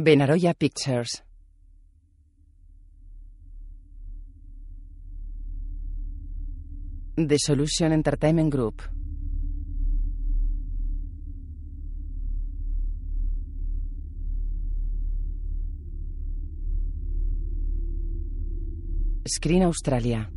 Benaroya Pictures. The Solution Entertainment Group. Screen Australia.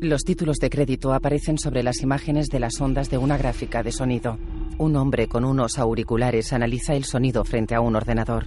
Los títulos de crédito aparecen sobre las imágenes de las ondas de una gráfica de sonido. Un hombre con unos auriculares analiza el sonido frente a un ordenador.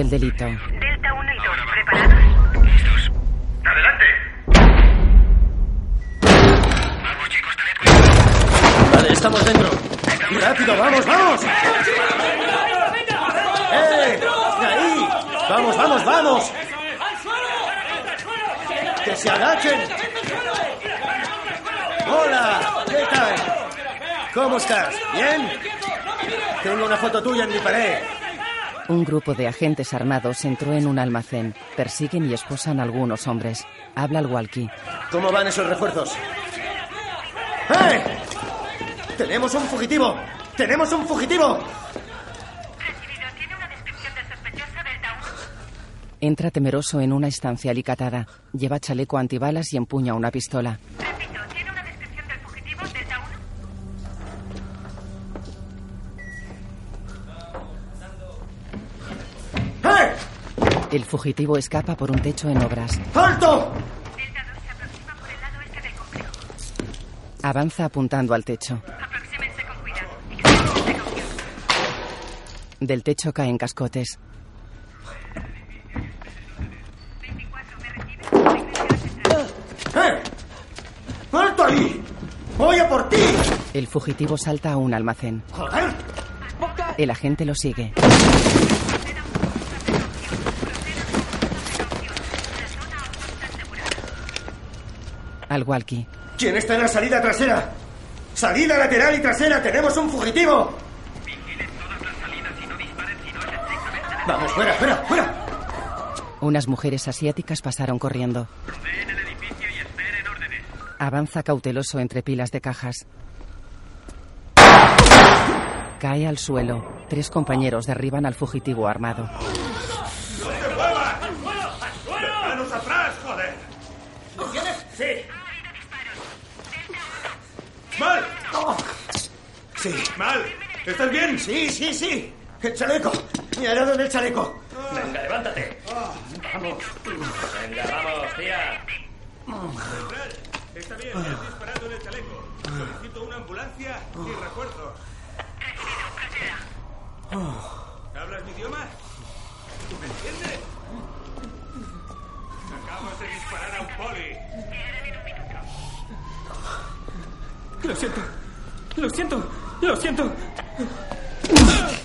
Del delito. Delta 1 y 2, ¿preparados? ¿Listos? ¡Adelante! Vamos, chicos, tened cuidado. Vale, estamos dentro. ¡Rápido, vamos, vamos! ¡Eh! ¡Ahí! ¡Vamos, vamos, vamos! ¡Que se agachen! ¡Hola! ¿Qué tal? ¿Cómo estás? ¿Bien? Tengo una foto tuya en mi pared. Un grupo de agentes armados entró en un almacén. Persiguen y esposan a algunos hombres. Habla al walkie. ¿Cómo van esos refuerzos? ¡Eh! ¡Tenemos un fugitivo! ¡Tenemos un fugitivo! Recibido, tiene una descripción del sospechoso Delta 1. Entra temeroso en una estancia alicatada. Lleva chaleco antibalas y empuña una pistola. El fugitivo escapa por un techo en obras. ¡Alto! Delta 2 se aproxima por el lado este del complejo. Avanza apuntando al techo. Aproxímense con cuidado. Del techo caen cascotes. 24, ¿me recibe? ¡Eh! ¡Alto ahí! ¡Voy a por ti! El fugitivo salta a un almacén. ¡Joder! El agente lo sigue. Al walkie. ¿Quién está en la salida trasera? ¡Salida lateral y trasera! ¡Tenemos un fugitivo! Vamos, fuera, fuera, fuera. Unas mujeres asiáticas pasaron corriendo. Avanza cauteloso entre pilas de cajas. Cae al suelo. Tres compañeros derriban al fugitivo armado. ¡Manos atrás, joder! Sí. ¡Mal! Sí. ¡Mal! ¿Estás bien? Sí, sí, sí. El chaleco. Me ha dado en el chaleco. Venga, levántate. Vamos. Venga, vamos, tía. Está bien, me has disparado en el chaleco. Solicito una ambulancia y refuerzos. ¿Hablas mi idioma? ¿Me entiendes? Acabas de disparar a un poli. Lo siento. Lo siento. Lo siento.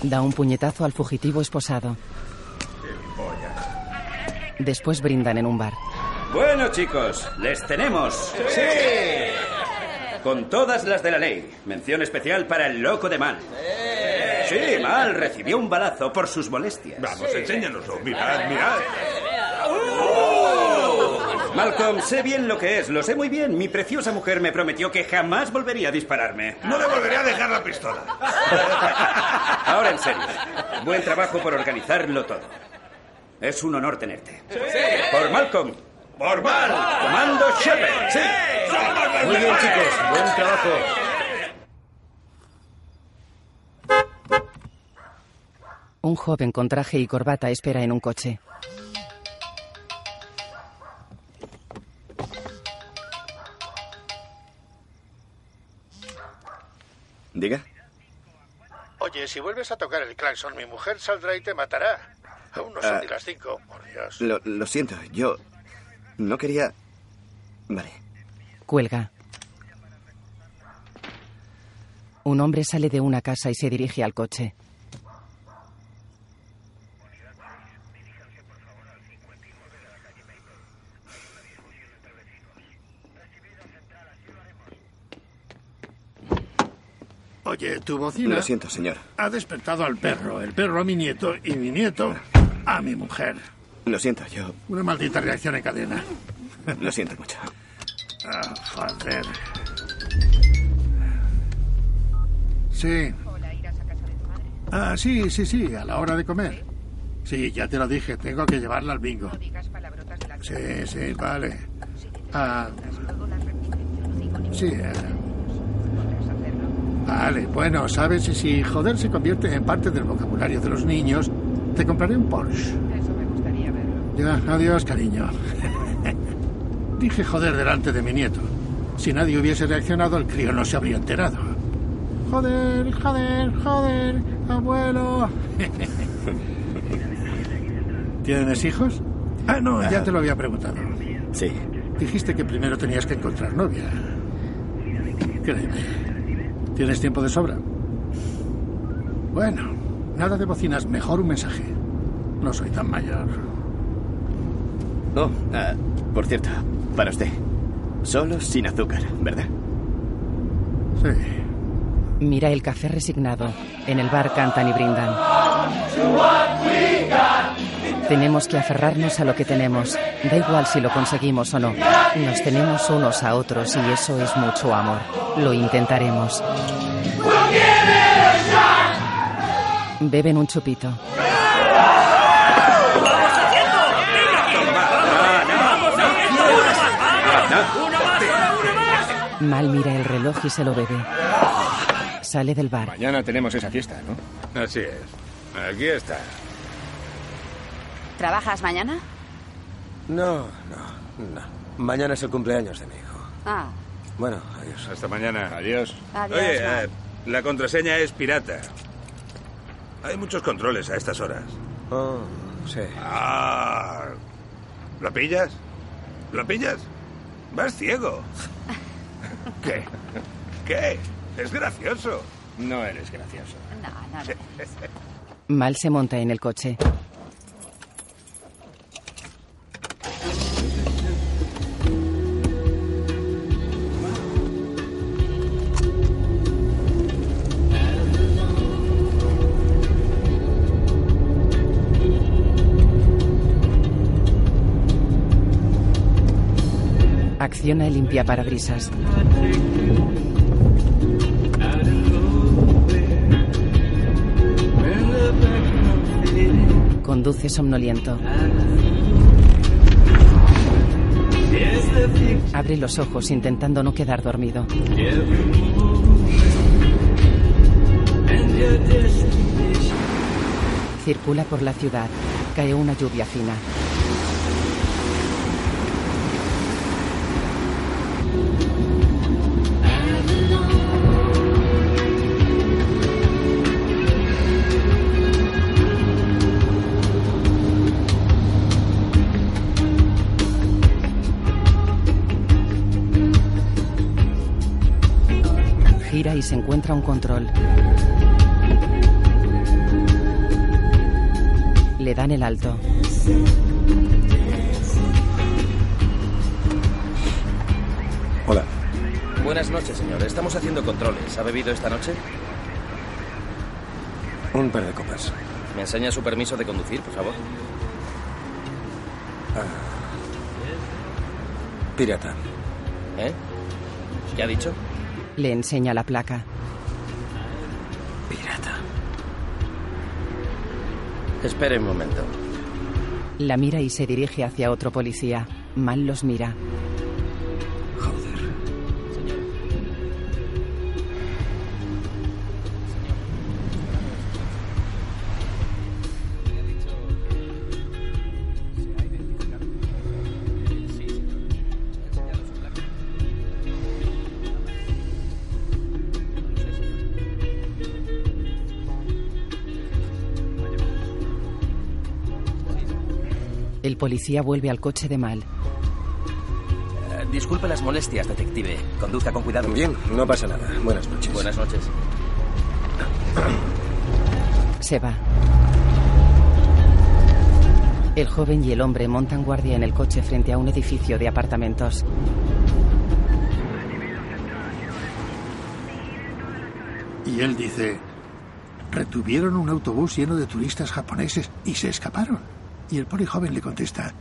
Da un puñetazo al fugitivo esposado. Después brindan en un bar. Bueno, chicos, les tenemos. Sí. Con todas las de la ley. Mención especial para el loco de Mal. Sí, Mal recibió un balazo por sus molestias. Vamos, enséñanoslo. Mirad, mirad. Malcolm, sé bien lo que es, lo sé muy bien. Mi preciosa mujer me prometió que jamás volvería a dispararme. No le volveré a dejar la pistola. Ahora en serio. Buen trabajo por organizarlo todo. Es un honor tenerte. Por Malcolm. ¡Por mal! Comando Shepard. Sí. Muy bien, chicos. Buen trabajo. Un joven con traje y corbata espera en un coche. Diga. Oye, si vuelves a tocar el claxon, mi mujer saldrá y te matará. Aún no son Ah. ni las cinco, por Dios. Lo, lo siento, yo no quería... Vale. Cuelga. Un hombre sale de una casa y se dirige al coche. Oye, tu bocina Lo siento, señor. ha despertado al perro, el perro a mi nieto y mi nieto a mi mujer. Lo siento, yo... Una maldita reacción en cadena. Lo siento mucho. Ah, joder. Sí. Ah, sí, sí, sí, a la hora de comer. Sí, ya te lo dije, tengo que llevarla al bingo. Sí, sí, vale. Ah, sí. eh. Vale, bueno, sabes, y si joder se convierte en parte del vocabulario de los niños, te compraré un Porsche. Ya, adiós, cariño. Dije joder delante de mi nieto. Si nadie hubiese reaccionado, el crío no se habría enterado. Joder, joder, joder, abuelo. ¿Tienes hijos? Ah, no, ya te lo había preguntado. Sí. Dijiste que primero tenías que encontrar novia. Créeme. ¿Tienes tiempo de sobra? Bueno, nada de bocinas, mejor un mensaje. No soy tan mayor. Oh, por cierto, para usted. Solo sin azúcar, ¿verdad? Sí. Mira el café resignado. En el bar cantan y brindan. Tenemos que aferrarnos a lo que tenemos. Da igual si lo conseguimos o no. Nos tenemos unos a otros y eso es mucho amor. Lo intentaremos. Beben un chupito. Mal mira el reloj y se lo bebe. Sale del bar. Mañana tenemos esa fiesta, ¿no? Así es. Aquí está. ¿Trabajas mañana? No, no, no. Mañana es el cumpleaños de mi hijo. Ah, Bueno, adiós. Hasta mañana. Adiós. adiós. Oye, eh, la contraseña es pirata. Hay muchos controles a estas horas. Oh, sí. Ah, ¿Lo pillas? ¿Lo pillas? Vas ciego. ¿Qué? ¿Qué? Es gracioso. No eres gracioso. No, no, no. Mal se monta en el coche. Acciona el limpiaparabrisas. Conduce somnoliento. Abre los ojos intentando no quedar dormido. Circula por la ciudad. Cae una lluvia fina. Encuentra un control. Le dan el alto. Hola. Buenas noches, señor. Estamos haciendo controles. ¿Ha bebido esta noche? Un par de copas. ¿Me enseña su permiso de conducir, por favor? Pirata. ¿Eh? ¿Qué ha dicho? Le enseña la placa. Pirata. Espere un momento. La mira y se dirige hacia otro policía. Mal los mira. El policía vuelve al coche de Mal. Eh, disculpe las molestias, detective. Conduzca con cuidado. Bien, no pasa nada. Buenas noches. Buenas noches. Se va. El joven y el hombre montan guardia en el coche frente a un edificio de apartamentos. Y él dice, retuvieron un autobús lleno de turistas japoneses y se escaparon. Y el poli joven le contesta,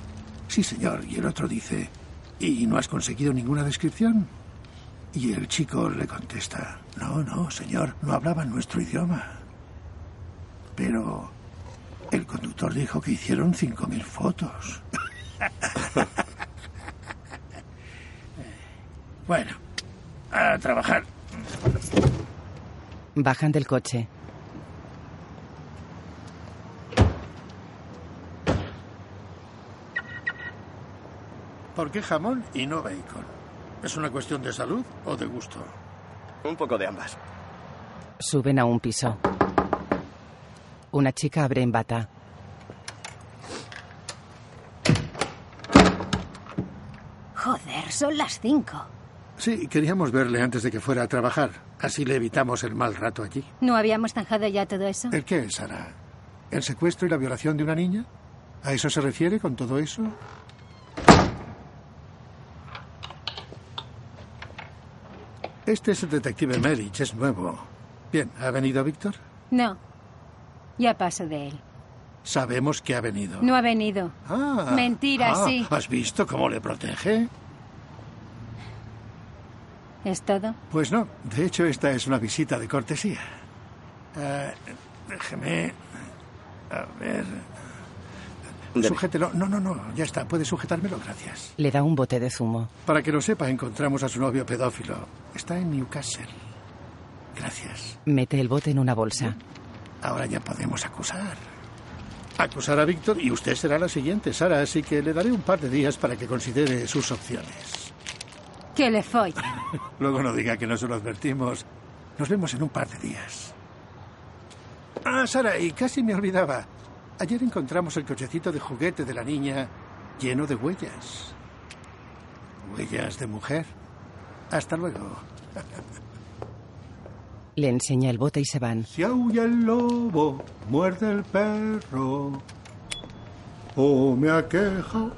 sí señor. Y el otro dice, ¿y no has conseguido ninguna descripción? Y el chico le contesta, no, no, señor, no hablaban nuestro idioma. Pero el conductor dijo que hicieron 5.000 fotos. bueno, a trabajar. Bajan del coche. ¿Por qué jamón y no bacon? ¿Es una cuestión de salud o de gusto? Un poco de ambas. Suben a un piso. Una chica abre en bata. Joder, son las cinco. Sí, queríamos verle antes de que fuera a trabajar. Así le evitamos el mal rato allí. ¿No habíamos zanjado ya todo eso? ¿El qué, Sara? ¿El secuestro y la violación de una niña? ¿A eso se refiere con todo eso? Este es el detective Merich, es nuevo. Bien, ¿ha venido Víctor? No. Ya paso de él. Sabemos que ha venido. No ha venido. Ah. Mentira, ah, sí. ¿Has visto cómo le protege? ¿Es todo? Pues no. De hecho, esta es una visita de cortesía. Eh, déjeme. A ver. Deme. Sujételo. No, no, no. Ya está. Puede sujetármelo. Gracias. Le da un bote de zumo. Para que lo sepa, encontramos a su novio pedófilo. Está en Newcastle. Gracias. Mete el bote en una bolsa. Ahora ya podemos acusar. Acusar a Víctor y usted será la siguiente, Sara, así que le daré un par de días para que considere sus opciones. Que le folle. Luego no diga que no se lo advertimos. Nos vemos en un par de días. Ah, Sara, y casi me olvidaba. Ayer encontramos el cochecito de juguete de la niña lleno de huellas. Huellas de mujer. Hasta luego. Le enseña el bote y se van. Si aúlla el lobo, muerde el perro. Oh, me aqueja.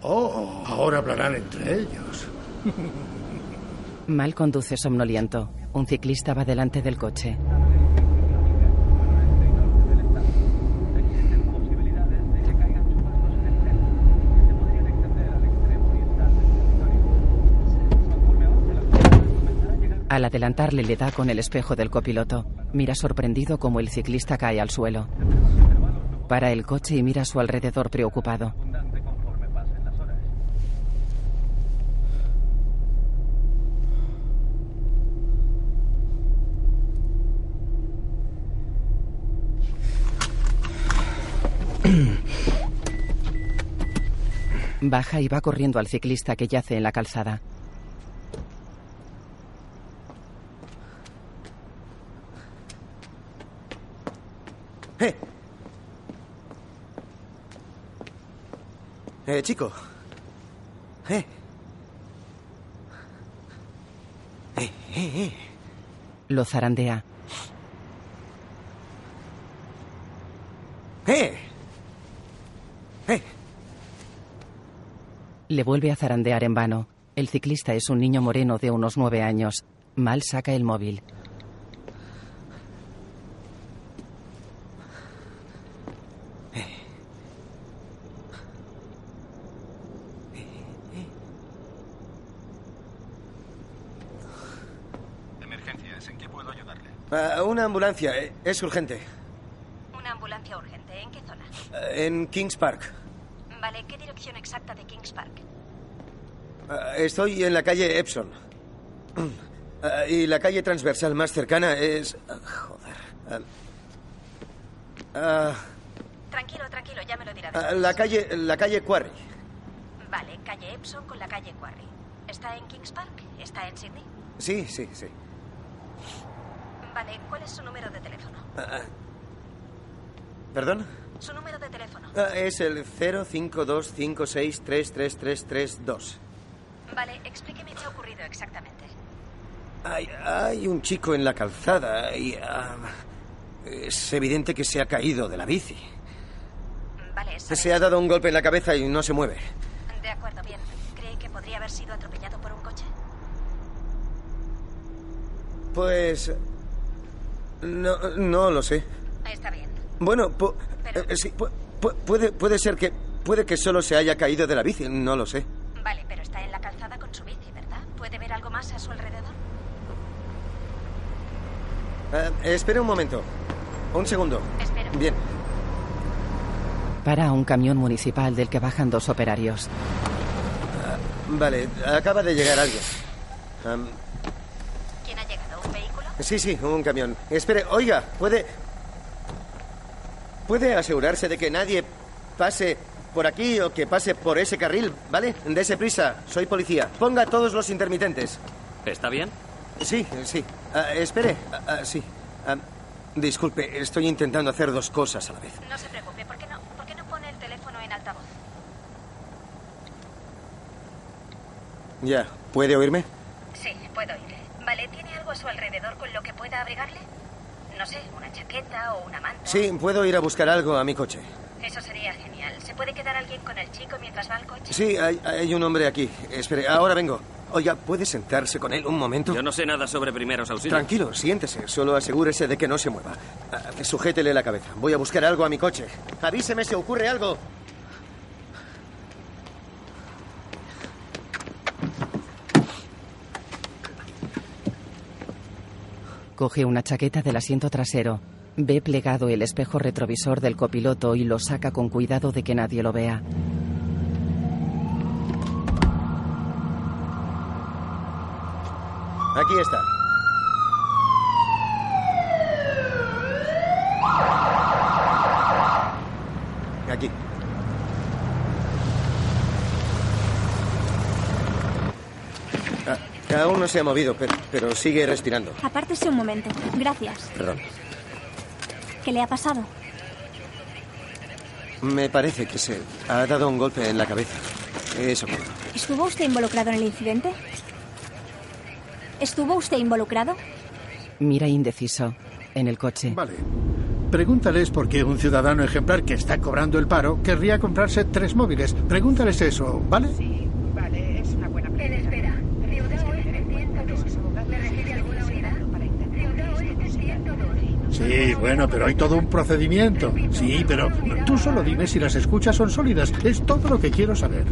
Oh, ahora hablarán entre ellos. Mal conduce somnoliento. Un ciclista va delante del coche. Al adelantarle le da con el espejo del copiloto. Mira sorprendido como el ciclista cae al suelo. Para el coche y mira a su alrededor preocupado. Baja y va corriendo al ciclista que yace en la calzada. ¡Eh, chico! ¡Eh! ¡Eh, eh, eh! Lo zarandea. ¡Eh! ¡Eh! Le vuelve a zarandear en vano. El ciclista es un niño moreno de unos nueve años. Mal saca el móvil. Emergencias, ¿en qué puedo ayudarle? Ah, una ambulancia, eh, es urgente. Una ambulancia urgente. ¿En qué zona? Eh, en Kings Park. Vale, ¿qué dirección exacta de Kings Park? Ah, estoy en la calle Epson. Y la calle transversal más cercana es... ah, joder. Ah, Tranquilo, tranquilo, ya me lo dirá. ah, la calle... La calle Quarry. Vale, calle Epson con la calle Quarry. ¿Está en Kings Park? ¿Está en Sydney? Sí, sí, sí. Vale, ¿cuál es su número de teléfono? Ah, ah. ¿Perdón? Su número de teléfono. Ah, es el 05256333332. Vale, explíqueme qué ha ocurrido exactamente. Hay, hay un chico en la calzada y es evidente que se ha caído de la bici. Vale, ¿sabe? Se ha dado un golpe en la cabeza y no se mueve. De acuerdo, bien. ¿Cree que podría haber sido atropellado por un coche? Pues... No, no lo sé. Está bien. Bueno, pu- eh, sí, pu- puede, puede ser que... Puede que solo se haya caído de la bici, no lo sé. Vale, pero está en la calzada con su bici, ¿verdad? ¿Puede ver algo más a su alrededor? Ah, espere un momento. Un segundo. Espero. Bien. Para un camión municipal del que bajan dos operarios. Vale, acaba de llegar alguien. Am, ¿Quién ha llegado? ¿Un vehículo? Sí, sí, un camión. Espere, oiga, ¿puede... ¿Puede asegurarse de que nadie pase por aquí o que pase por ese carril, ¿vale? Dese prisa, soy policía. Ponga todos los intermitentes. ¿Está bien? Sí, sí. Ah, espere, Ah, ah, sí. Disculpe, estoy intentando hacer dos cosas a la vez. No se preocupe, ¿por qué no, por qué no pone el teléfono en altavoz? Ya, ¿puede oírme? Sí, puedo oírle. Vale, ¿tiene algo a su alrededor con lo que pueda abrigarle? No sé, una chaqueta o una manta. Sí, puedo ir a buscar algo a mi coche. Eso sería genial. ¿Se puede quedar alguien con el chico mientras va al coche? Sí, hay, hay un hombre aquí. Espere, ahora vengo. Oiga, ¿puede sentarse con él un momento? Yo no sé nada sobre primeros auxilios. Tranquilo, siéntese. Solo asegúrese de que no se mueva. Ah, Sujétele la cabeza. Voy a buscar algo a mi coche. Avíseme si ocurre algo. Coge una chaqueta del asiento trasero. Ve plegado el espejo retrovisor del copiloto y lo saca con cuidado de que nadie lo vea. Aquí está. Aquí. Aún no se ha movido, pero, pero sigue respirando. Apártese un momento. Gracias. Perdón. ¿Qué le ha pasado? Me parece que se ha dado un golpe en la cabeza. Eso creo. ¿Estuvo usted involucrado en el incidente? ¿Estuvo usted involucrado? Mira indeciso. En el coche. Vale. Pregúntales por qué un ciudadano ejemplar que está cobrando el paro querría comprarse tres móviles. Pregúntales eso, ¿vale? Vale, es una buena pregunta. espera. Ciudad Oeste 102. ¿Le recibe alguna unidad? Ciudad Oeste 102. Sí, bueno, pero hay todo un procedimiento. Sí, pero tú solo dime si las escuchas son sólidas. Es todo lo que quiero saber.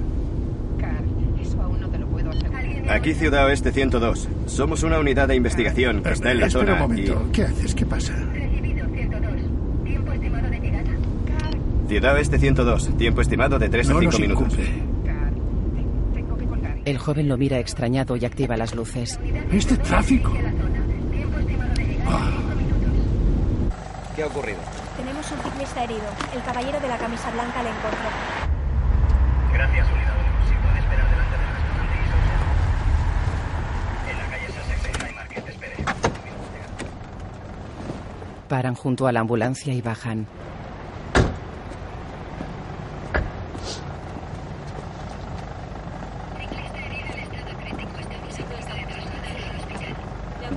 Eso aún no te lo puedo asegurar. Aquí Ciudad Oeste 102. Somos una unidad de investigación que está en la Espera zona un momento. ¿Qué haces? ¿Qué pasa? Recibido 102. Tiempo estimado de llegada. Ciudad Oeste 102. Tiempo estimado de 3 a No 5 nos minutos. El joven lo mira extrañado y activa las luces. ¿Este tráfico? ¿Qué ha ocurrido? Tenemos un ciclista herido. El caballero de la camisa blanca le encontró. Gracias, unidad 1. Si puede esperar delante del restaurante Isosa. En la calle Sussex en Haymarket. Espere. Paran junto a la ambulancia y bajan.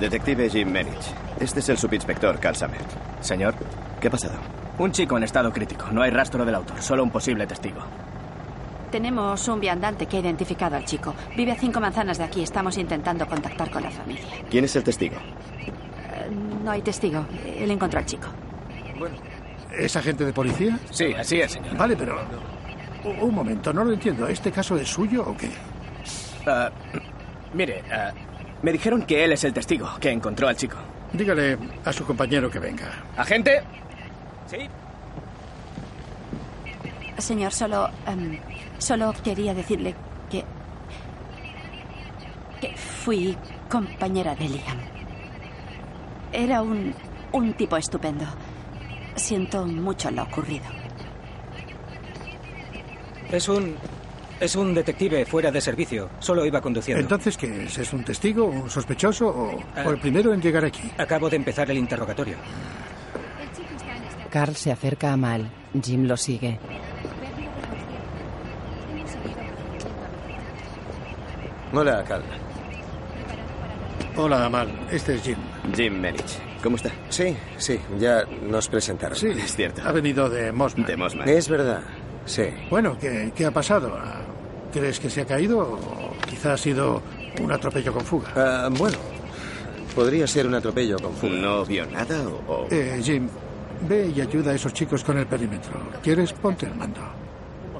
Detective Jim Menich. Este es el subinspector Carl. Señor. ¿Qué ha pasado? Un chico en estado crítico. No hay rastro del autor, solo un posible testigo. Tenemos un viandante que ha identificado al chico. Vive a cinco manzanas de aquí. Estamos intentando contactar con la familia. ¿Quién es el testigo? Eh, No hay testigo. Él encontró al chico. ¿Es agente de policía? Sí, así es, señor. Vale, pero... Un momento, no lo entiendo. ¿Este caso es suyo o qué? Ah, mire, ah, me dijeron que él es el testigo que encontró al chico. Dígale a su compañero que venga. ¿Agente? Sí. Señor, solo. em, solo quería decirle que. que fui compañera de Liam. Era un. un tipo estupendo. Siento mucho lo ocurrido. Es un. Es un detective fuera de servicio. Solo iba conduciendo. Entonces, ¿qué es? ¿Es un testigo, un sospechoso o, Ah. o el primero en llegar aquí? Acabo de empezar el interrogatorio. El chico está en estado Carl se acerca a Mal. Jim lo sigue. Hola, Carl. Hola, Mal. Este es Jim. Jim Merich. ¿Cómo está? Sí, sí, ya nos presentaron. Sí, Es cierto. Ha venido de Mosman. De Mosman. Es verdad, sí. Bueno, ¿qué, qué ha pasado? Ah, ¿Crees que se ha caído o quizá ha sido un atropello con fuga? Ah, bueno, podría ser un atropello con fuga. ¿No vio nada o...? Eh, Jim, ve y ayuda a esos chicos con el perímetro. ¿Quieres? Ponte el mando.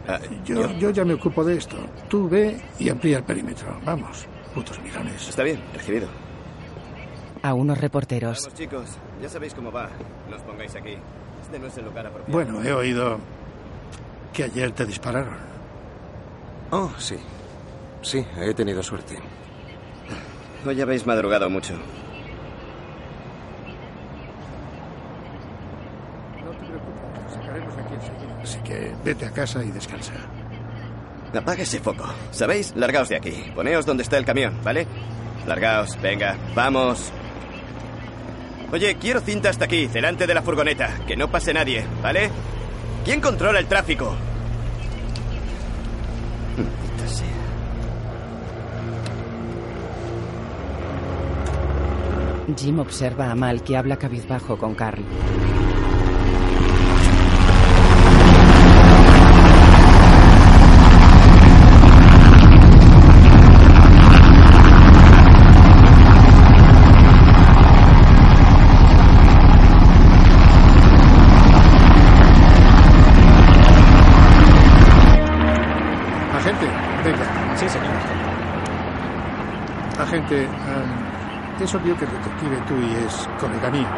Ah, Yo, yo ya me ocupo de esto. Tú ve y amplía el perímetro. Vamos, putos mirones. Está bien, recibido. A unos reporteros. Vamos, chicos. Ya sabéis cómo va. No os pongáis aquí. Este no es el lugar apropiado. Bueno, he oído que ayer te dispararon. Oh, sí. Sí, he tenido suerte. Hoy habéis madrugado mucho. No te preocupes, nos sacaremos de aquí enseguida. Así que vete a casa y descansa. Apaga ese foco. ¿Sabéis? Largaos de aquí. Poneos donde está el camión, ¿vale? Largaos, venga, vamos. Oye, quiero cinta hasta aquí, delante de la furgoneta. Que no pase nadie, ¿vale? ¿Quién controla el tráfico? Sea. Jim observa a Mal que habla cabizbajo con Carl. Agente, am, es obvio que el detective Tui es colega mío.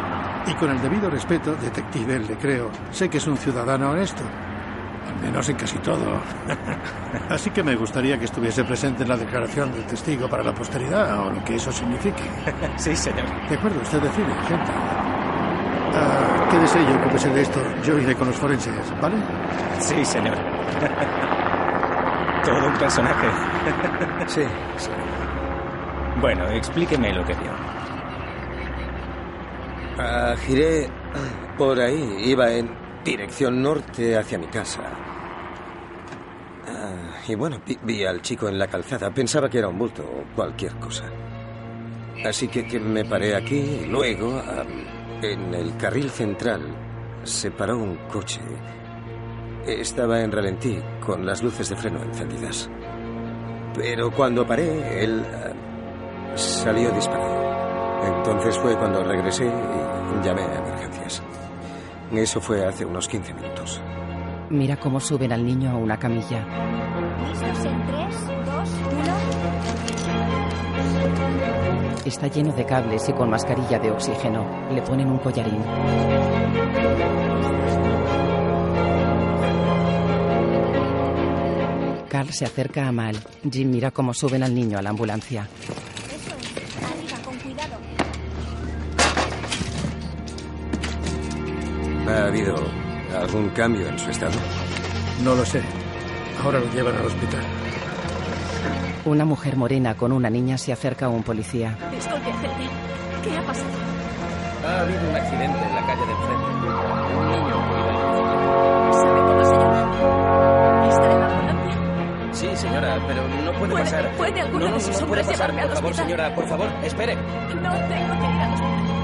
Y con el debido respeto, detective, le creo, sé que es un ciudadano honesto. Al menos en casi todo. Así que me gustaría que estuviese presente en la declaración del testigo para la posteridad, o lo que eso signifique. Sí, señor. De acuerdo, usted decide, agente. Ah, quédese y ocúpese de esto. Yo iré con los forenses, ¿vale? Sí, señor. Todo un personaje. Sí, sí. Bueno, explíqueme lo que vio. Ah, giré por ahí. Iba en dirección norte hacia mi casa. Ah, y bueno, vi, al chico en la calzada. Pensaba que era un bulto o cualquier cosa. Así que, me paré aquí luego, en el carril central, se paró un coche. Estaba en ralentí, con las luces de freno encendidas. Pero cuando paré, él ah, salió disparado. Entonces fue cuando regresé y llamé a emergencias. Eso fue hace unos 15 minutos. Mira cómo suben al niño a una camilla. ¿Listos en 3, 2, 1? Está lleno de cables y con mascarilla de oxígeno. Le ponen un collarín. Carl se acerca a Mal. Jim mira cómo suben al niño a la ambulancia. Habido algún cambio en su estado? No lo sé. Ahora lo llevan al hospital. Una mujer morena con una niña se acerca a un policía. Disculpe, agente. ¿Qué ha pasado? Ha habido un accidente en la calle de enfrente. Un niño que iba en ¿Sabe cómo se llama? ¿Está en la ambulancia? Sí, señora, pero no puede, ¿Puede- pasar. puede alguno no, no, de sus no puede hombres pasar, llevarme al por favor, señora, por favor, espere. No tengo que ir al hospital.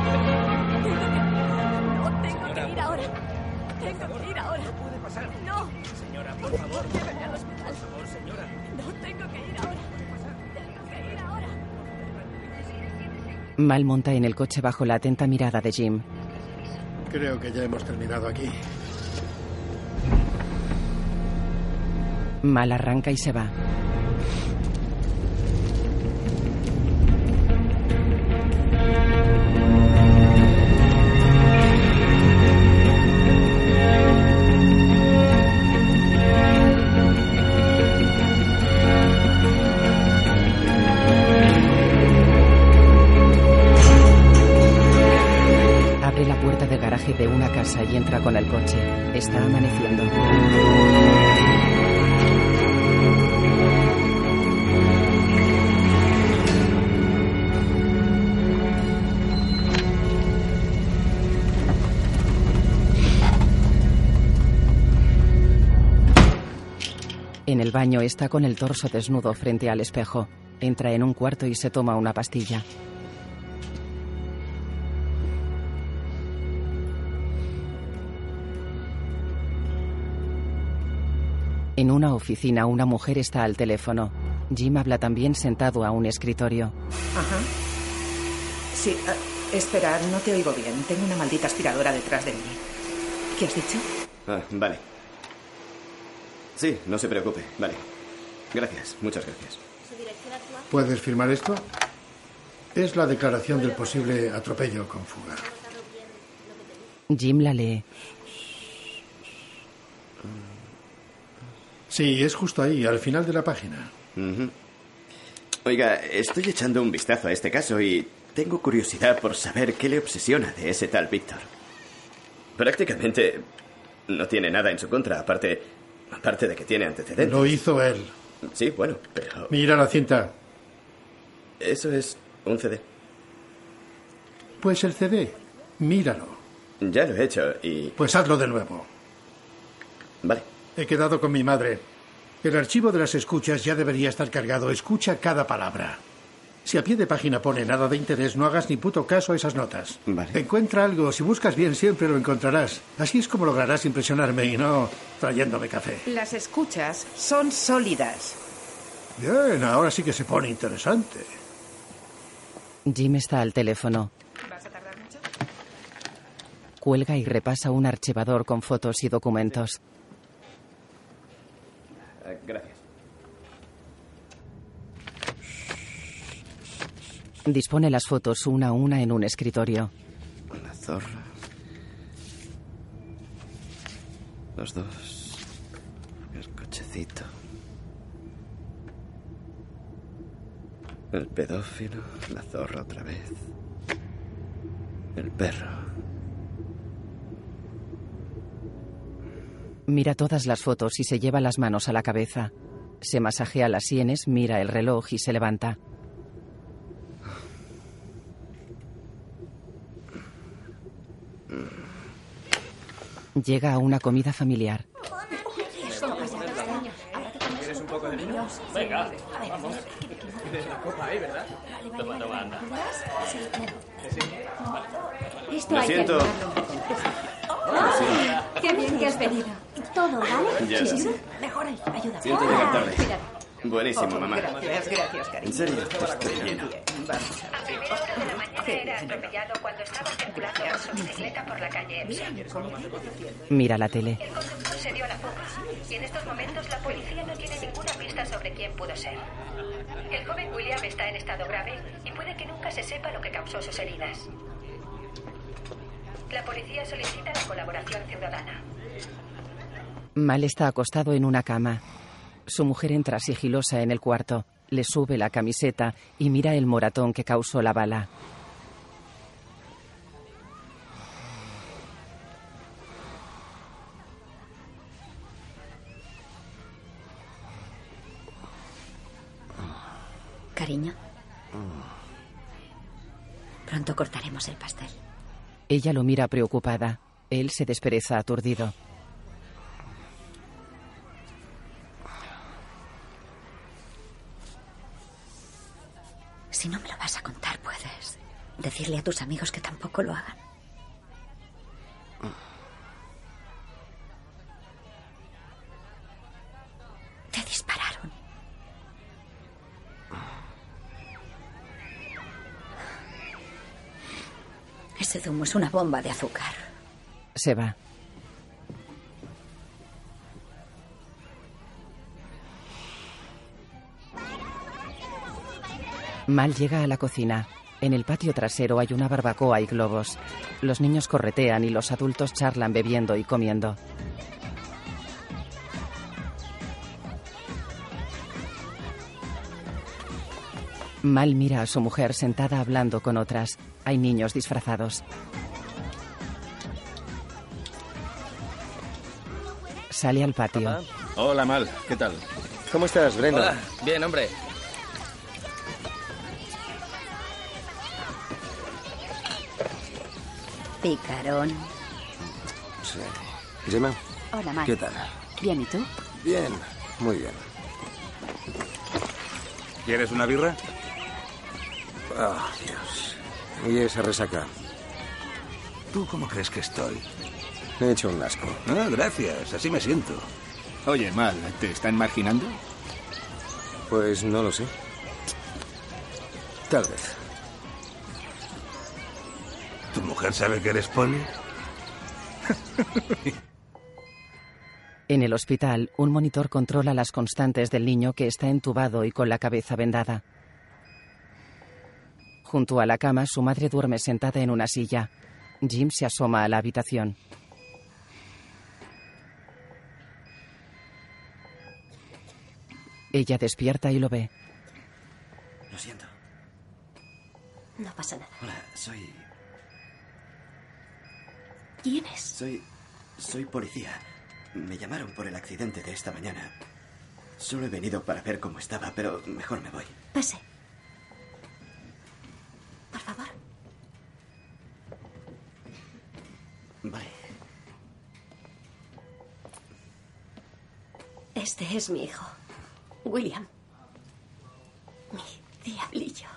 Mal monta en el coche bajo la atenta mirada de Jim. Creo que ya hemos terminado aquí. Mal arranca y se va. casa y entra con el coche. Está amaneciendo. En el baño está con el torso desnudo frente al espejo. Entra en un cuarto y se toma una pastilla. En una oficina, una mujer está al teléfono. Jim habla también sentado a un escritorio. Ajá. Sí, ah, espera, no te oigo bien. Tengo una maldita aspiradora detrás de mí. ¿Qué has dicho? Ah, vale. Sí, no se preocupe. Vale. Gracias, muchas gracias. ¿Puedes firmar esto? Es la declaración del posible atropello con fuga. Jim la lee. Sí, es justo ahí, al final de la página. Oiga, estoy echando un vistazo a este caso y tengo curiosidad por saber qué le obsesiona de ese tal Víctor. Prácticamente no tiene nada en su contra, aparte, aparte de que tiene antecedentes. Lo hizo él. Sí, bueno, pero Mira la cinta. eso es un CD. Pues el CD. Míralo. Ya lo he hecho y... Pues hazlo de nuevo. Vale. He quedado con mi madre. El archivo de las escuchas ya debería estar cargado. Escucha cada palabra. Si a pie de página pone nada de interés, no hagas ni puto caso a esas notas. Vale. Encuentra algo. Si buscas bien, siempre lo encontrarás. Así es como lograrás impresionarme y no trayéndome café. Las escuchas son sólidas. Bien, ahora sí que se pone interesante. Jim está al teléfono. ¿Vas a tardar mucho? Cuelga y repasa un archivador con fotos y documentos. Eh, Gracias. Dispone las fotos una a una en un escritorio. La zorra. Los dos. El cochecito. El pedófilo. La zorra otra vez. El perro. Mira todas las fotos y se lleva las manos a la cabeza. Se masajea las sienes, mira el reloj y se levanta. Llega a una comida familiar. ¿Quieres un poco de vino? Venga, vamos. Tienes la copa ahí, ¿verdad? Toma, toma, anda. Esto Lo hay que siento. ¡Qué bien que has venido! ¿Todo vale? Ya sí, sí. Mejor ahí. Ayuda. Siento llegar tarde. Mira. Buenísimo, mamá. Gracias, gracias, cariño. En serio, estoy lleno. Vamos. A primera hora de la mañana era atropellado cuando estaba circulando con su bicicleta por la calle Epsom. Mira la tele. El conductor se dio a la fuga y en estos momentos la policía no tiene ninguna pista sobre quién pudo ser. El joven William está en estado grave y puede que nunca se sepa lo que causó sus heridas. La policía solicita la colaboración ciudadana. Mal está acostado en una cama. Su mujer entra sigilosa en el cuarto, le sube la camiseta y mira el moratón que causó la bala. Cariño. Pronto cortaremos el pastel. Ella lo mira preocupada. Él se despereza aturdido. Si no me lo vas a contar, puedes decirle a tus amigos que tampoco lo hagan. Te dispararon. Ese zumo es una bomba de azúcar. Se va. Mal llega a la cocina. En el patio trasero hay una barbacoa y globos. Los niños corretean y los adultos charlan bebiendo y comiendo. Mal mira a su mujer sentada hablando con otras. Hay niños disfrazados. Sale al patio. Hola, Mal. ¿Qué tal? ¿Cómo estás, Brenda? Hola. Bien, hombre. Picarón. Sí. Gemma, Hola, Mar. ¿qué tal? Bien, ¿y tú? Bien, muy bien. ¿Quieres una birra? Oh, Dios. Y esa resaca. ¿Tú cómo crees que estoy? He hecho un asco. Ah, gracias. Así me siento. Oye, Mal, ¿te están marginando? Pues no lo sé. Tal vez. Mujer sabe que eres poli? En el hospital, un monitor controla las constantes del niño que está entubado y con la cabeza vendada. Junto a la cama, su madre duerme sentada en una silla. Jim se asoma a la habitación. Ella despierta y lo ve. Lo siento. No pasa nada. Hola, soy. ¿Quién es? Soy. Soy policía. Me llamaron por el accidente de esta mañana. Solo he venido para ver cómo estaba, pero mejor me voy. Pase. Por favor. Vale. Este es mi hijo, William. Mi diablillo.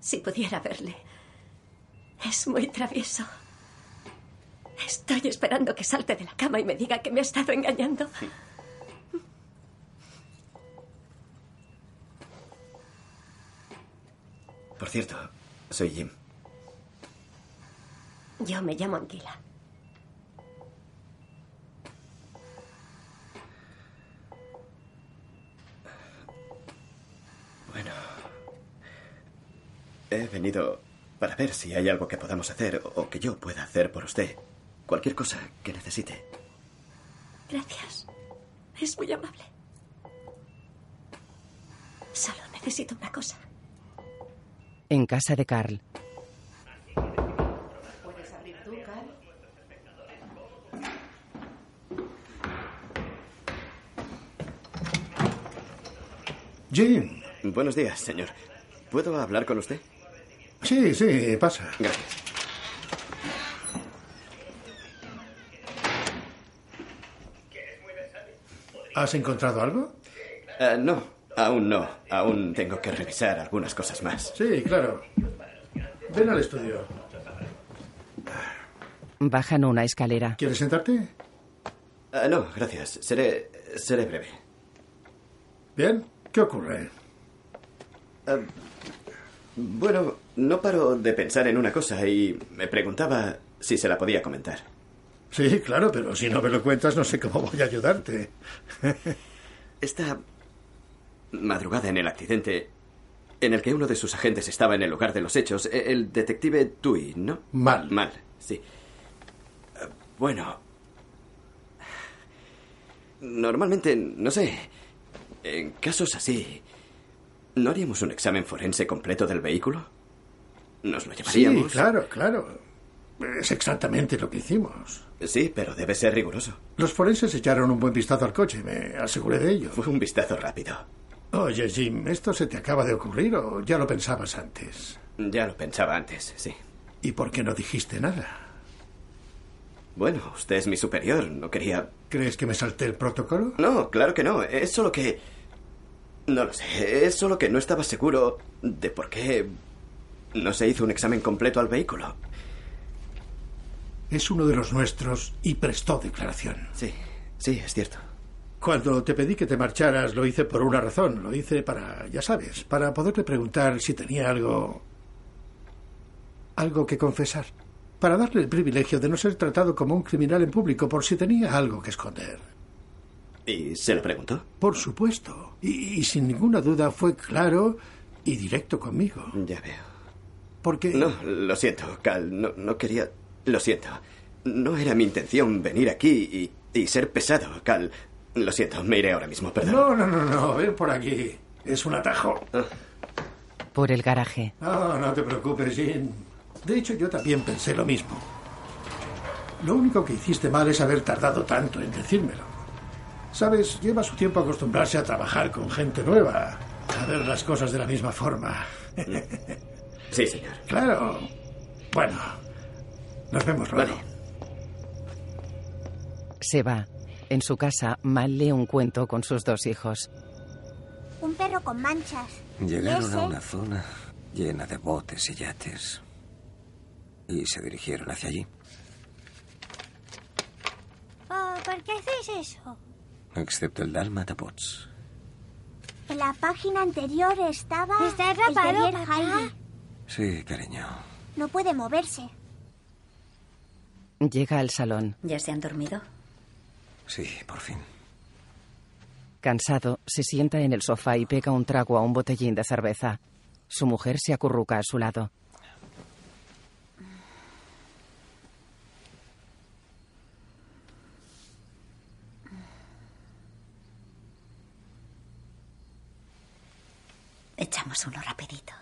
Si pudiera verle. Es muy travieso. Estoy esperando que salte de la cama y me diga que me ha estado engañando. Por cierto, soy Jim. Yo me llamo Anguila. Bueno. He venido para ver si hay algo que podamos hacer o que yo pueda hacer por usted. Cualquier cosa que necesite. Gracias. Es muy amable. Solo necesito una cosa. En casa de Carl. ¿Puedes abrir tú, Carl? Jim. Buenos días, señor. ¿Puedo hablar con usted? Sí, sí, pasa. Gracias. ¿Has encontrado algo? Eh, no, aún no. Aún tengo que revisar algunas cosas más. Sí, claro. Ven al estudio. Bajan una escalera. ¿Quieres sentarte? Eh, no, gracias. Seré, seré breve. Bien. ¿Qué ocurre? Eh, bueno, no paro de pensar en una cosa y me preguntaba si se la podía comentar. Sí, claro, pero si no me lo cuentas no sé cómo voy a ayudarte. Esta madrugada en el accidente en el que uno de sus agentes estaba en el lugar de los hechos, e- el detective Tui, ¿no? Mal. Mal, sí. Eh, Bueno. Normalmente, no sé, en casos así, ¿no haríamos un examen forense completo del vehículo? ¿Nos lo Sí, llevaríamos? claro, claro. Es exactamente lo que hicimos. Sí, pero debe ser riguroso. Los forenses echaron un buen vistazo al coche, me aseguré de ello. Fue un vistazo rápido. Oye, Jim, ¿esto se te acaba de ocurrir o ya lo pensabas antes? Ya lo pensaba antes, sí. ¿Y por qué no dijiste nada? Bueno, usted es mi superior, no quería... ¿Crees que me salté el protocolo? No, claro que no, es solo que... No lo sé, es solo que no estaba seguro de por qué no se hizo un examen completo al vehículo. Es uno de los nuestros y prestó declaración. Sí, sí, es cierto. Cuando te pedí que te marcharas, lo hice por una razón. Lo hice para, ya sabes, para poderle preguntar si tenía algo... algo que confesar. Para darle el privilegio de no ser tratado como un criminal en público por si tenía algo que esconder. ¿Y se lo preguntó? Por supuesto. Y, y sin ninguna duda fue claro y directo conmigo. Ya veo. Porque... No, lo siento, Cal, no, no quería... Lo siento. No era mi intención venir aquí y, y ser pesado, Cal. Lo siento, me iré ahora mismo, perdón. No, no, no, no, ven por aquí. Es un atajo. Por el garaje. No, no te preocupes, Jim. De hecho, yo también pensé lo mismo. Lo único que hiciste mal es haber tardado tanto en decírmelo. Sabes, lleva su tiempo acostumbrarse a trabajar con gente nueva, a ver las cosas de la misma forma. Sí, señor. Claro. Bueno, nos vemos luego. Se va. En su casa, Mal lee un cuento con sus dos hijos. Un perro con manchas. Llegaron a una zona llena de botes y yates. Y se dirigieron hacia allí. Oh, ¿Por qué hacéis eso? Excepto el Dálmata Potts. En la página anterior estaba... ¿Está atrapado, papá? Sí, cariño. No puede moverse. Llega al salón. ¿Ya se han dormido? Sí, por fin. Cansado, se sienta en el sofá y pega un trago a un botellín de cerveza. Su mujer se acurruca a su lado. Echamos uno rapidito.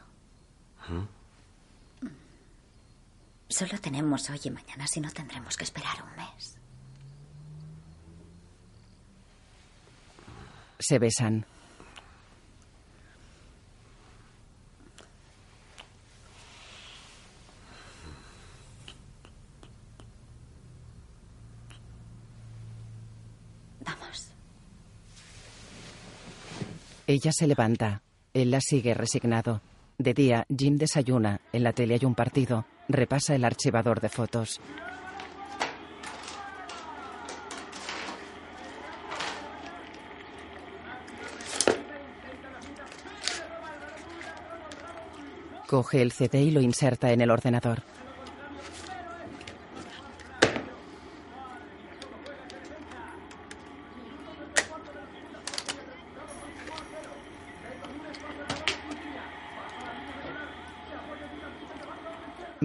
Solo tenemos hoy y mañana, si no tendremos que esperar un mes. Se besan. Vamos. Ella se levanta. Él la sigue resignado. De día, Jim desayuna. En la tele hay un partido. Repasa el archivador de fotos. Coge el CD y lo inserta en el ordenador.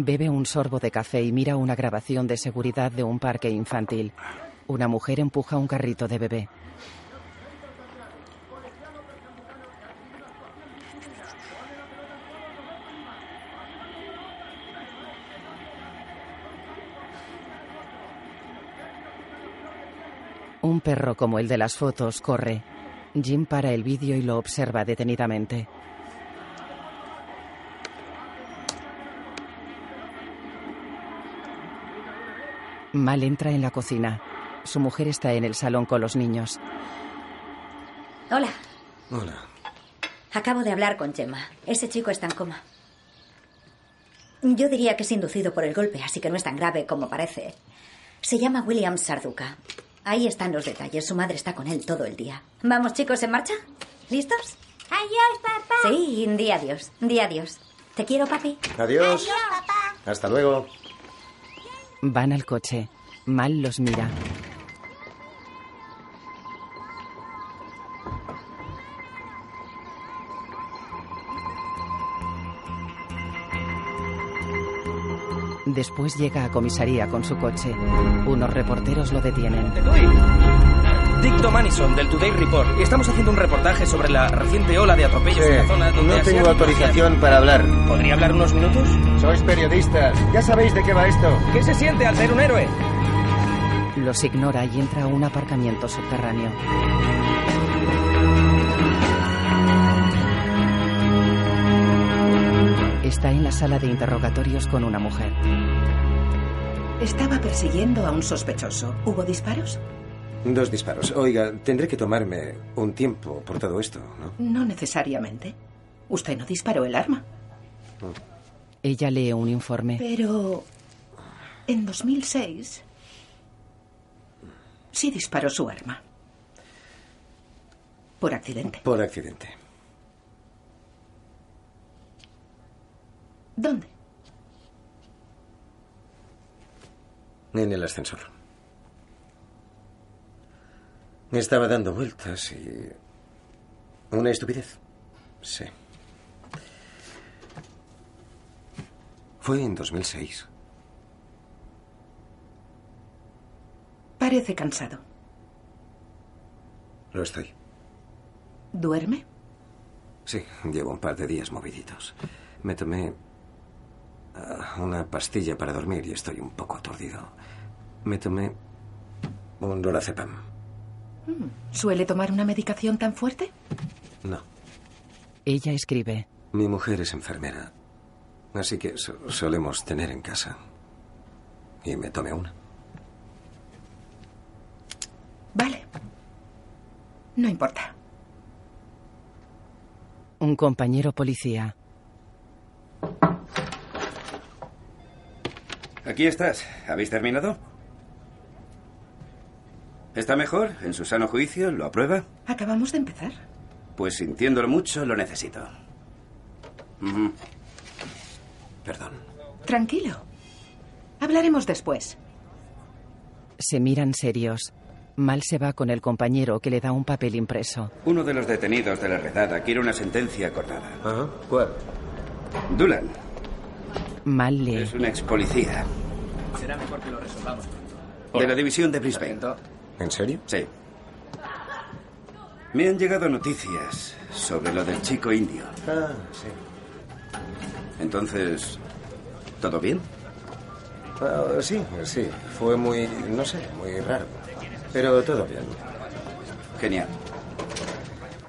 Bebe un sorbo de café y mira una grabación de seguridad de un parque infantil. Una mujer empuja un carrito de bebé. Un perro como el de las fotos corre. Jim para el vídeo y lo observa detenidamente. Mal entra en la cocina. Su mujer está en el salón con los niños. Hola, Hola. acabo de hablar con Gemma. Ese chico está en coma. Yo diría que es inducido por el golpe, así que no es tan grave como parece. Se llama William Sarduca. Ahí están los detalles. Su madre está con él todo el día. Vamos, chicos, ¿en marcha? ¿Listos? Adiós, papá. Sí, di adiós. Di adiós. Te quiero, papi. Adiós. papá. Hasta luego. Van al coche. Mal los mira. Después llega a comisaría con su coche. Unos reporteros lo detienen. Dick Domanison, del Today Report. Y estamos haciendo un reportaje sobre la reciente ola de atropellos en la zona donde... no tengo autorización para hablar. ¿Podría hablar unos minutos? Sois periodistas. Ya sabéis de qué va esto. ¿Qué se siente al ser un héroe? Los ignora y entra a un aparcamiento subterráneo. Está en la sala de interrogatorios con una mujer. Estaba persiguiendo a un sospechoso. ¿Hubo disparos? Dos disparos. Oiga, tendré que tomarme un tiempo por todo esto, ¿no? No necesariamente. Usted no disparó el arma. Ella lee un informe. Pero en 2006 sí disparó su arma. Por accidente. Por accidente. ¿Dónde? En el ascensor. Estaba dando vueltas y... Una estupidez. Sí. Fue en 2006. Parece cansado. Lo estoy. ¿Duerme? Sí, llevo un par de días moviditos. Me tomé ah, una pastilla para dormir y estoy un poco aturdido. Me tomé un lorazepam. ¿Suele tomar una medicación tan fuerte? No, Ella escribe. mi mujer es enfermera, así que so- solemos tener en casa. Y me tomé una. Vale. No importa. Un compañero policía. Aquí estás. ¿Habéis terminado? ¿Está mejor? ¿En su sano juicio? ¿Lo aprueba? Acabamos de empezar. Pues sintiéndolo mucho, lo necesito. Perdón. Tranquilo. Hablaremos después. Se miran serios. Mal se va con el compañero que le da un papel impreso. Uno de los detenidos de la redada quiere una sentencia acordada. Ajá. ¿Cuál? Dulan Mal lee. es un ex policía Será mejor que lo resolvamos pronto. de la división de Brisbane. ¿En serio? Sí. Me han llegado noticias sobre lo del chico indio. Ah, sí. Entonces, ¿todo bien? Ah, sí, sí. Fue muy, no sé, muy raro. Pero todo bien. Genial.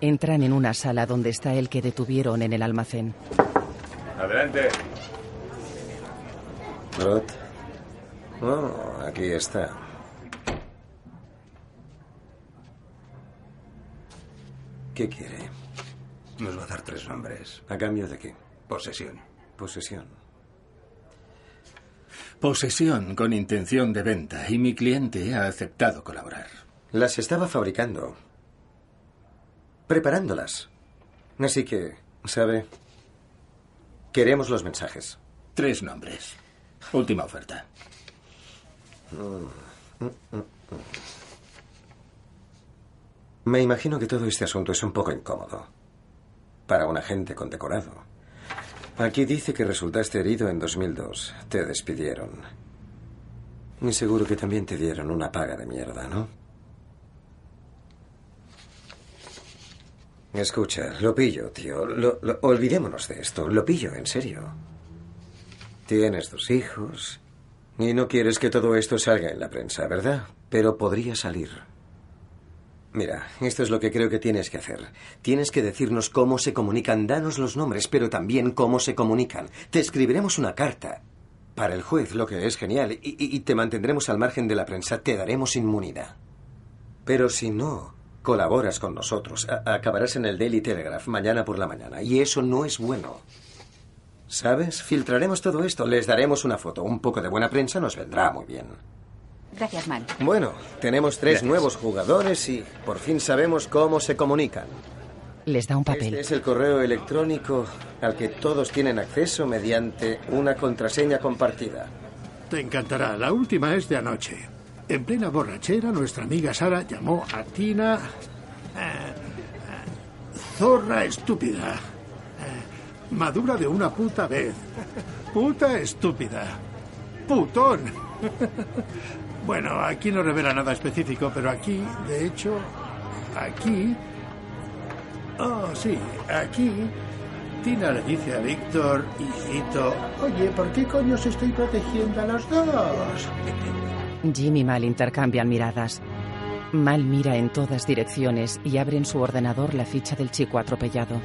Entran en una sala donde está el que detuvieron en el almacén. Adelante. Rod. Oh, aquí está. ¿Qué quiere? Nos va a dar tres nombres. ¿A cambio de qué? Posesión. Posesión. Posesión con intención de venta y mi cliente ha aceptado colaborar. Las estaba fabricando. Preparándolas. Así que, ¿sabe? Queremos los mensajes. Tres nombres. Última oferta. Mm, mm, mm, mm. Me imagino que todo este asunto es un poco incómodo. Para un agente condecorado. Aquí dice que resultaste herido en 2002. Te despidieron. Y seguro que también te dieron una paga de mierda, ¿no? Escucha, lo pillo, tío. Olvidémonos de esto. Lo pillo, en serio. Tienes dos hijos. Y no quieres que todo esto salga en la prensa, ¿verdad? Pero podría salir. Mira, esto es lo que creo que tienes que hacer. Tienes que decirnos cómo se comunican. Danos los nombres, pero también cómo se comunican. Te escribiremos una carta para el juez, lo que es genial, y, y- y te mantendremos al margen de la prensa. Te daremos inmunidad. Pero si no colaboras con nosotros, acabarás en el Daily Telegraph mañana por la mañana. Y eso no es bueno. ¿Sabes? Filtraremos todo esto, les daremos una foto. Un poco de buena prensa nos vendrá muy bien. Gracias, Mal. Bueno, tenemos tres nuevos jugadores y por fin sabemos cómo se comunican. Les da un papel. Este es el correo electrónico al que todos tienen acceso mediante una contraseña compartida. Te encantará. La última es de anoche. En plena borrachera, nuestra amiga Sara llamó a Tina. eh, eh, zorra estúpida. Eh, madura de una puta vez. Puta estúpida. Putón. bueno, aquí no revela nada específico, pero aquí, de hecho, aquí. Oh, sí, aquí. Tina le dice a Víctor, hijito, oye, ¿por qué coño os estoy protegiendo a los dos? Jim y Mal intercambian miradas. Mal mira en todas direcciones y abre en su ordenador la ficha del chico atropellado.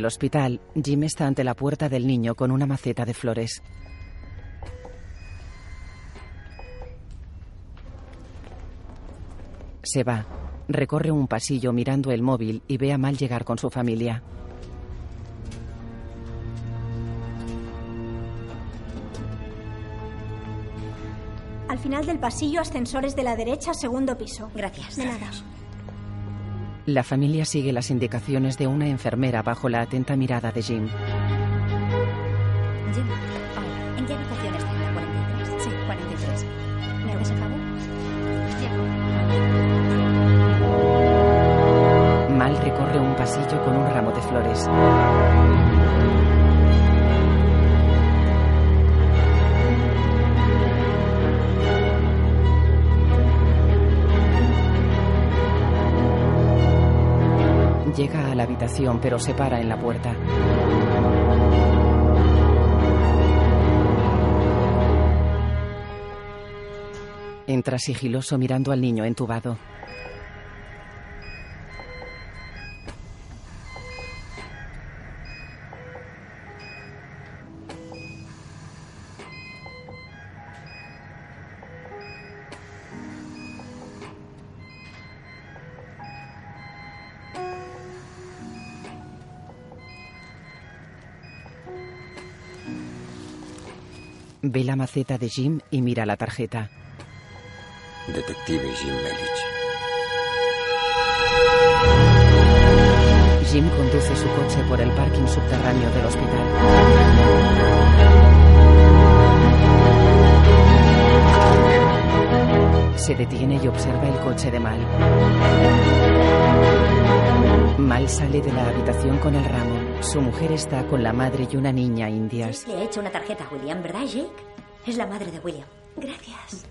El hospital, Jim está ante la puerta del niño con una maceta de flores. Se va. Recorre un pasillo mirando el móvil y ve a Mal llegar con su familia. Al final del pasillo, ascensores de la derecha, segundo piso. Gracias. De nada. La familia sigue las indicaciones de una enfermera bajo la atenta mirada de Jim. Jim, hola. ¿En qué habitación está? ¿En la 43? Sí, 43. ¿Me haces el favor? Mal recorre un pasillo con un ramo de flores. Pero se para en la puerta. Entra sigiloso mirando al niño entubado. Ve la maceta de Jim y mira la tarjeta. Detective Jim Melich. Jim conduce su coche por el parking subterráneo del hospital. Se detiene y observa el coche de Mal. Mal sale de la habitación con el ramo. Su mujer está con la madre y una niña indias. Le he hecho una tarjeta a William, ¿verdad, Jake? Es la madre de William. Gracias.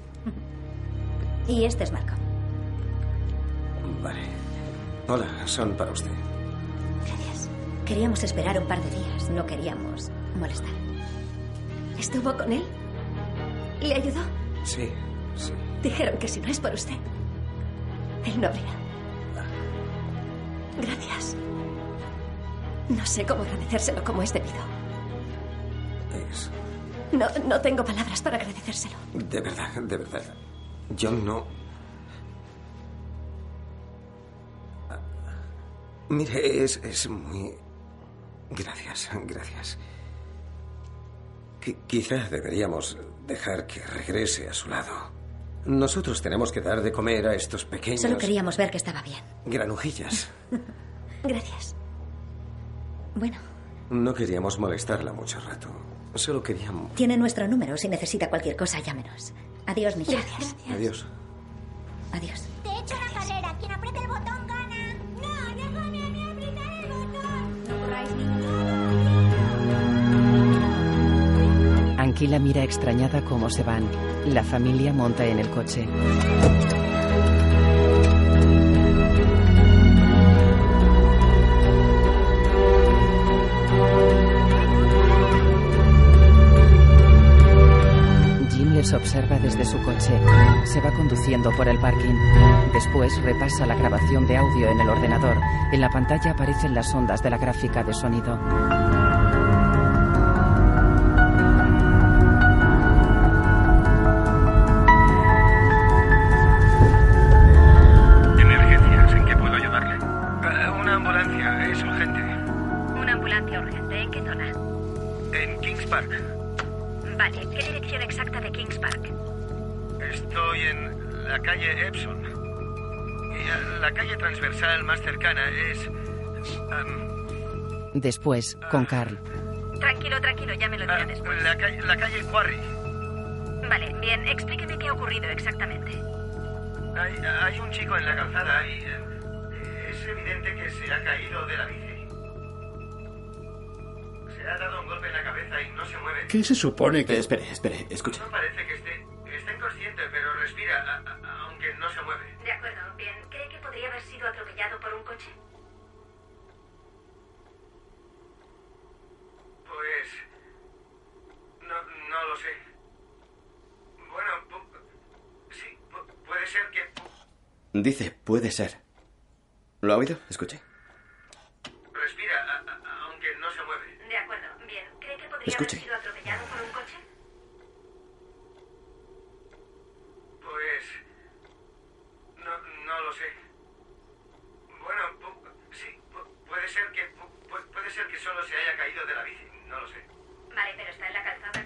Y este es Malcolm. Vale. Hola, son para usted. Gracias. Queríamos esperar un par de días. No queríamos molestar. ¿Estuvo con él? ¿Le ayudó? Sí, Dijeron que si no es por usted, él no habría. Gracias. No sé cómo agradecérselo como es debido. Es. No, no tengo palabras para agradecérselo. De verdad, de verdad. Yo no. Mire, es, es muy. Gracias, gracias. Qui- quizá deberíamos dejar que regrese a su lado. Nosotros tenemos que dar de comer a estos pequeños Solo queríamos ver que estaba bien. granujillas. Gracias. Bueno, No queríamos molestarla mucho rato. Solo queríamos. tiene nuestro número. Si necesita cualquier cosa, llámenos. Adiós, Michelle. Gracias. Adiós. Adiós. Te he hecho una carrera. Quien apriete el botón gana. No, déjame a mí apretar el botón. No corráis Anquila mira extrañada cómo se van. La familia monta en el coche. Jim les observa desde su coche. Se va conduciendo por el parking. Después repasa la grabación de audio en el ordenador. En la pantalla aparecen las ondas de la gráfica de sonido. Después, con Carl. Tranquilo, tranquilo, ya me lo dirá después. la, calle, la calle Quarry. Vale, bien, explíqueme qué ha ocurrido exactamente. Hay, hay un chico en la calzada y. eh, es evidente que se ha caído de la bici. Se ha dado un golpe en la cabeza y no se mueve. ¿Qué se supone que.? espere, espere, escuche. No parece que Dice, puede ser. ¿Lo ha oído? Escuche. Respira, a- a- aunque no se mueve. De acuerdo, bien. ¿Cree que podría Escuche. haber sido atropellado por un coche? Pues. No, no lo sé. Bueno, pu- sí, pu- puede ser que. pu- pu- puede ser que solo se haya caído de la bici. No lo sé. Vale, pero está en la calzada.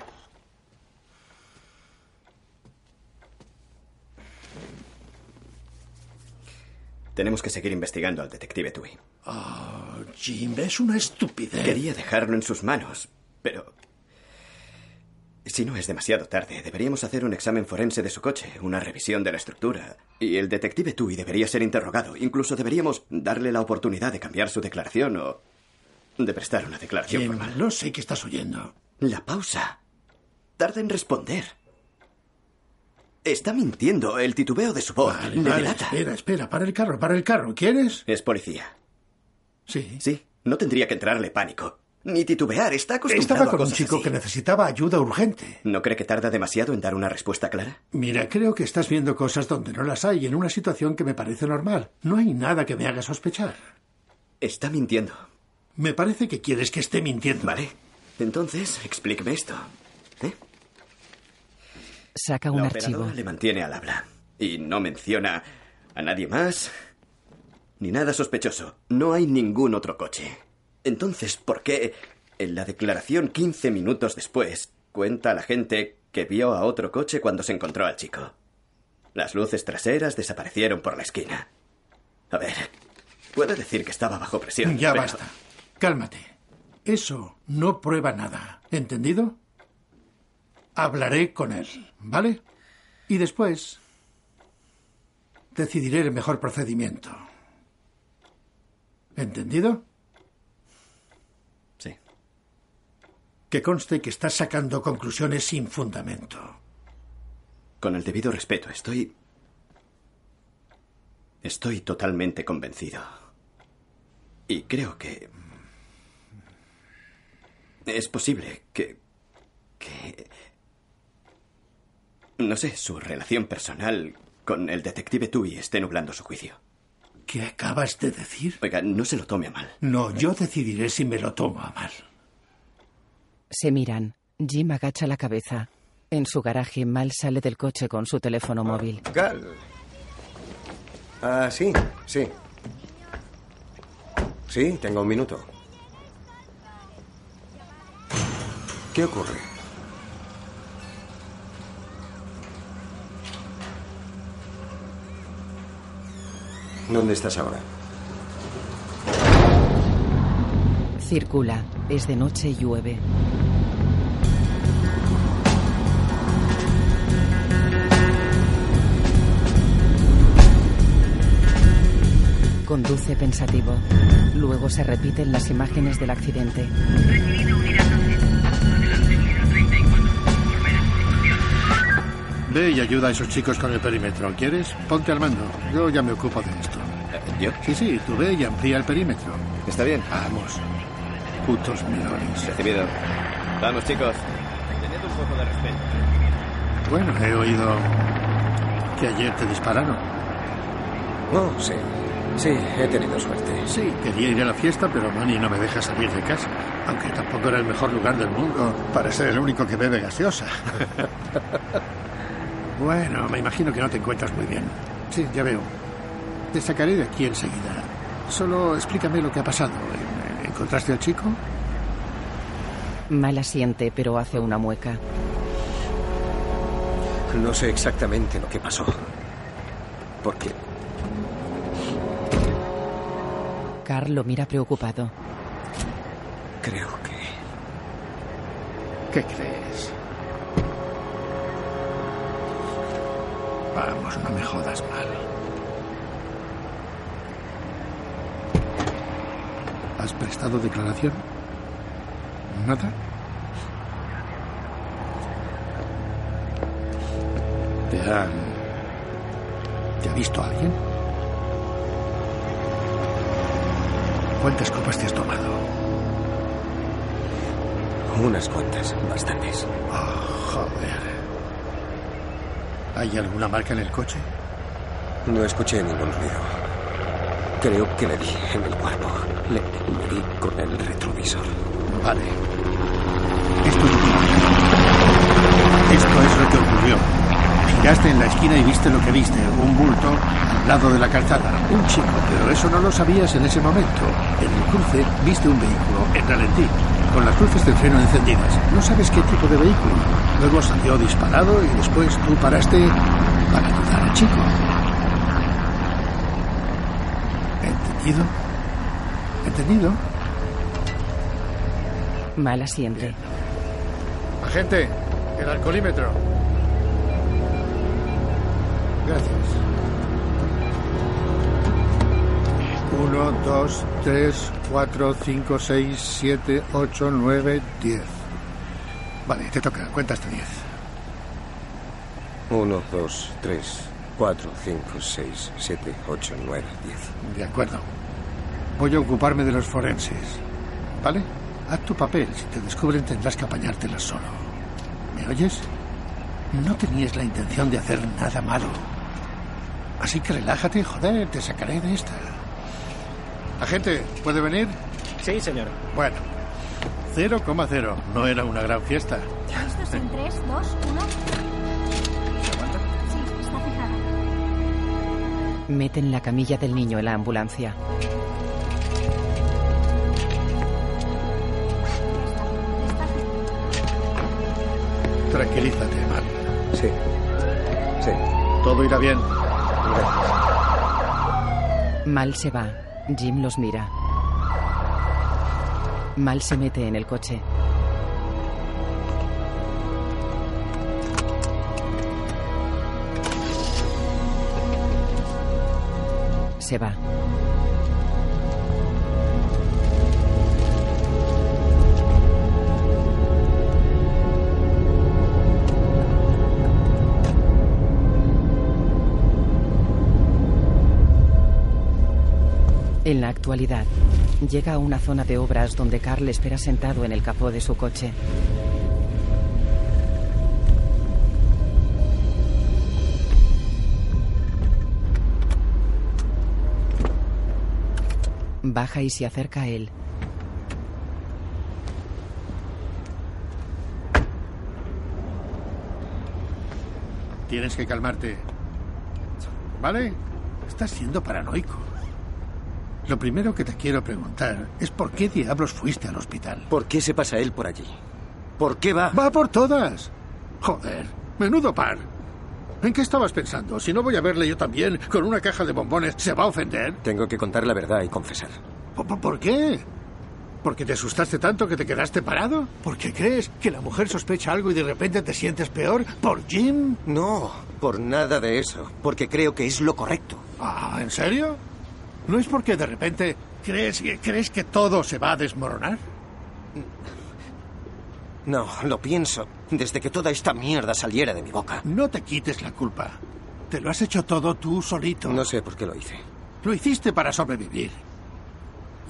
Tenemos que seguir investigando al detective Tui. Ah, Jim, es una estupidez. Quería dejarlo en sus manos, pero... Si no es demasiado tarde, deberíamos hacer un examen forense de su coche, una revisión de la estructura. Y el detective Tui debería ser interrogado. Incluso deberíamos darle la oportunidad de cambiar su declaración o de prestar una declaración Jim, formal. no sé qué estás oyendo. La pausa. Tarda en responder. Está mintiendo. El titubeo de su voz Vale, le vale, espera, espera, para el carro, para el carro. ¿Quieres? Es policía. Sí. Sí, no tendría que entrarle pánico. Ni titubear, está acostumbrado Estaba a con un chico así. que necesitaba ayuda urgente. ¿No cree que tarda demasiado en dar una respuesta clara? Mira, creo que estás viendo cosas donde no las hay en una situación que me parece normal. No hay nada que me haga sospechar. Está mintiendo. Me parece que quieres que esté mintiendo. Vale. Entonces, explíqueme esto. Saca un La archivo. operadora le mantiene al habla. Y no menciona a nadie más. Ni nada sospechoso. No hay ningún otro coche. Entonces, ¿por qué en la declaración 15 minutos después cuenta a la gente que vio a otro coche cuando se encontró al chico? Las luces traseras desaparecieron por la esquina. A ver, puedo decir que estaba bajo presión. Ya pero- basta. Cálmate. Eso no prueba nada. ¿Entendido? Hablaré con él, ¿vale? Y después decidiré el mejor procedimiento. ¿Entendido? Sí. Que conste que estás sacando conclusiones sin fundamento. Con el debido respeto, estoy... Estoy totalmente convencido. Y creo que... Es posible que... que... No sé, su relación personal con el detective Tui esté nublando su juicio. ¿Qué acabas de decir? Oiga, no se lo tome a mal. No, yo decidiré si me lo tomo a mal. Se miran. Jim agacha la cabeza. En su garaje, Mal sale del coche con su teléfono móvil. Cal. Ah, sí, sí. Sí, tengo un minuto. ¿Qué ocurre? ¿Dónde estás ahora? Circula. Es de noche y llueve. Conduce pensativo. Luego se repiten las imágenes del accidente. Ve y ayuda a esos chicos con el perímetro. ¿Quieres? Ponte al mando. Yo ya me ocupo de esto. Sí, sí, tú ve y amplía el perímetro. ¿Está bien? Vamos. Putos melones. Recibido. Vamos, chicos. Tened un poco de respeto. Bueno, he oído que ayer te dispararon. Oh, sí. Sí, he tenido suerte. Sí, quería ir a la fiesta, pero Manny no me deja salir de casa. Aunque tampoco era el mejor lugar del mundo para ser el único que bebe gaseosa. bueno, me imagino que no te encuentras muy bien. Sí, ya veo. Te sacaré de aquí enseguida. Solo explícame lo que ha pasado. ¿Encontraste al chico? Mal asiente, pero hace una mueca. No sé exactamente lo que pasó. Porque Carl lo mira preocupado. creo que... ¿Qué crees? Vamos, no me jodas mal. ¿Has prestado declaración? ¿Nada? ¿Te han... ¿Te ha visto alguien? ¿Cuántas copas te has tomado? Unas cuantas, bastantes. Oh, joder. ¿Hay alguna marca en el coche? No escuché ningún ruido. Creo que le di en el cuerpo. Le, di con el retrovisor. Vale. Esto es lo que... Esto es lo que ocurrió. Giraste en la esquina y viste lo que viste, un bulto al lado de la calzada. Un chico, pero eso no lo sabías en ese momento. En el cruce viste un vehículo en ralentí, con las luces de freno encendidas. No sabes qué tipo de vehículo. Luego salió disparado y después tú paraste para ayudar al chico. ¿Entendido? ¿Entendido? Mal asiente. Agente, el alcoholímetro. Gracias. Uno, dos, tres, cuatro, cinco, seis, siete, ocho, nueve, diez. Vale, te toca. Cuenta hasta diez. Uno, dos, tres, cuatro, cinco, seis, siete, ocho, nueve, diez. De acuerdo. Voy a ocuparme de los forenses. ¿Vale? Haz tu papel. Si te descubren tendrás que apañártelas solo. ¿Me oyes? No tenías la intención de hacer nada malo. Así que relájate, joder, te sacaré de esta. Agente, ¿puede venir? Sí, señor. Bueno, 0,0. No era una gran fiesta. ¿Listos en 3, 2, 1? Meten la camilla del niño en la ambulancia. Tranquilízate, Mal. Sí. Sí. Todo irá bien. Mal se va. Jim los mira. Mal se mete en el coche. En la actualidad, llega a una zona de obras donde Carl espera sentado en el capó de su coche. Baja y se acerca a él. Tienes que calmarte. ¿Vale? Estás siendo paranoico. Lo primero que te quiero preguntar es por qué diablos fuiste al hospital. ¿Por qué se pasa él por allí? ¿Por qué va? Va por todas. Joder, menudo par. ¿En qué estabas pensando? Si no voy a verle yo también con una caja de bombones, ¿se va a ofender? Tengo que contar la verdad y confesar. ¿Por, por- por qué? ¿Porque te asustaste tanto que te quedaste parado? ¿Porque crees que la mujer sospecha algo y de repente te sientes peor? ¿Por Jim? No, por nada de eso. Porque creo que es lo correcto. Ah, ¿en serio? ¿No es porque de repente crees, crees que todo se va a desmoronar? No, lo pienso desde que toda esta mierda saliera de mi boca. No te quites la culpa. Te lo has hecho todo tú solito. No sé por qué lo hice. Lo hiciste para sobrevivir.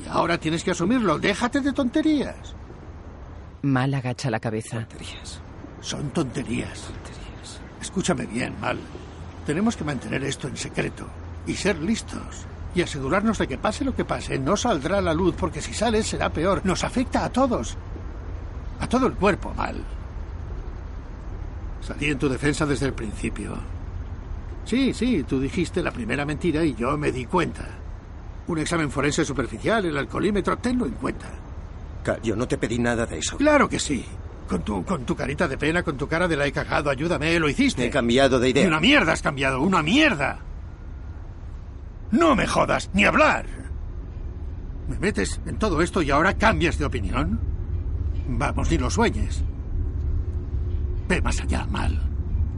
Ahora tienes que asumirlo. Déjate de tonterías. Mal agacha la cabeza. Son tonterías. Escúchame bien, Mal. Tenemos que mantener esto en secreto y ser listos. Y asegurarnos de que pase lo que pase, no saldrá a la luz porque si sale será peor. Nos afecta a todos. A todo el cuerpo, Mal. Salí en tu defensa desde el principio. Sí, sí, tú dijiste la primera mentira y yo me di cuenta. Un examen forense superficial, el alcoholímetro, tenlo en cuenta. Yo no te pedí nada de eso. Claro que sí. Con tu, con tu carita de pena, con tu cara de la he cagado, ayúdame, lo hiciste. He cambiado de idea. una mierda has cambiado, una mierda. No me jodas, ni hablar. Me metes en todo esto y ahora cambias de opinión. Vamos, ni lo sueñes. Ve más allá, mal.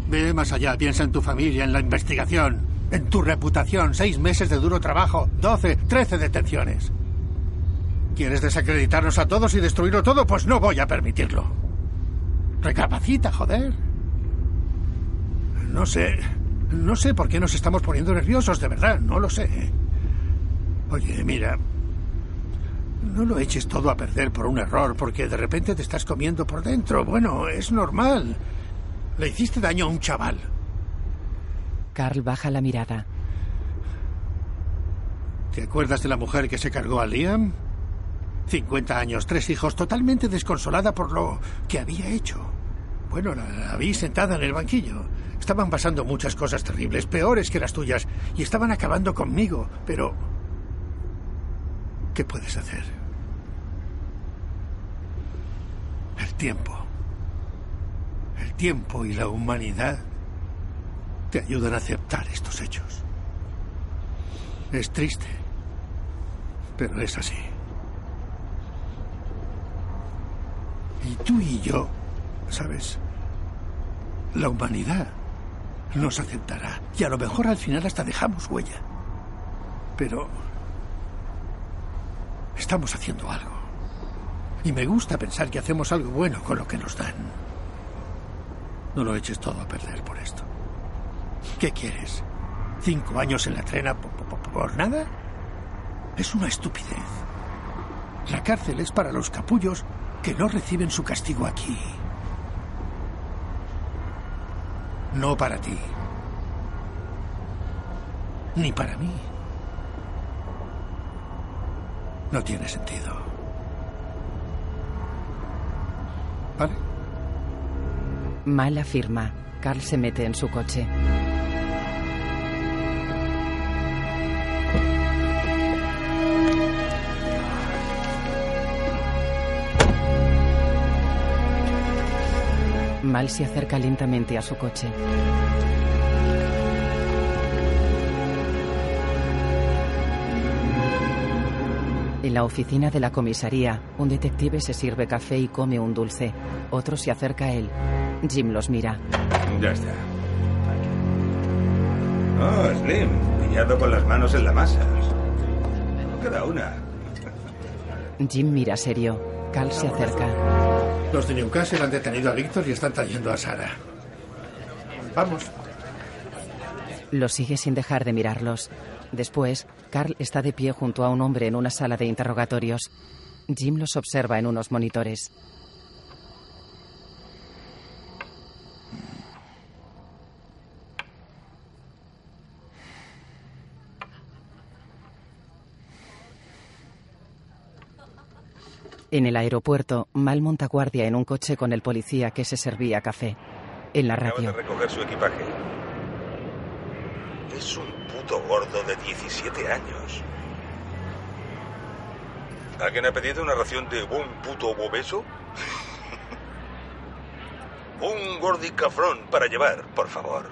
Ve más allá, piensa en tu familia, en la investigación, en tu reputación, seis meses de duro trabajo, doce, trece detenciones. ¿Quieres desacreditarnos a todos y destruirlo todo? Pues no voy a permitirlo. Recapacita, joder. No sé. No sé por qué nos estamos poniendo nerviosos, de verdad, no lo sé. Oye, mira. No lo eches todo a perder por un error, porque de repente te estás comiendo por dentro. Bueno, es normal. Le hiciste daño a un chaval. Carl baja la mirada. ¿Te acuerdas de la mujer que se cargó a Liam? 50 años, tres hijos, totalmente desconsolada por lo que había hecho. Bueno, la, vi sentada en el banquillo. Estaban pasando muchas cosas terribles, peores que las tuyas, y estaban acabando conmigo, pero... ¿Qué puedes hacer? El tiempo. El tiempo y la humanidad te ayudan a aceptar estos hechos. Es triste, pero es así. Y tú y yo, ¿sabes? La humanidad nos aceptará. Y a lo mejor al final hasta dejamos huella. Pero estamos haciendo algo. Y me gusta pensar que hacemos algo bueno con lo que nos dan. No lo eches todo a perder por esto. ¿Qué quieres? ¿Cinco años en la trena po- po- po- por nada? Es una estupidez. La cárcel es para los capullos que no reciben su castigo aquí. No para ti. Ni para mí. No tiene sentido. ¿Vale? Mal afirma. Carl se mete en su coche. Mal se acerca lentamente a su coche. En la oficina de la comisaría, un detective se sirve café y come un dulce. Otro se acerca a él. Jim los mira. Ya está. Oh, Slim, pillado con las manos en la masa. No queda una. Jim mira serio. Carl se acerca. Los de Newcastle han detenido a Víctor y están trayendo a Sara. Vamos. Los sigue sin dejar de mirarlos. Después, Carl está de pie junto a un hombre en una sala de interrogatorios. Jim los observa en unos monitores. En el aeropuerto, Mal monta guardia en un coche con el policía que se servía café. En la Acaba de radio, recoger su equipaje. Es un puto gordo de 17 años. ¿Alguien ha pedido una ración de un puto obeso? un gordicafrón para llevar, por favor.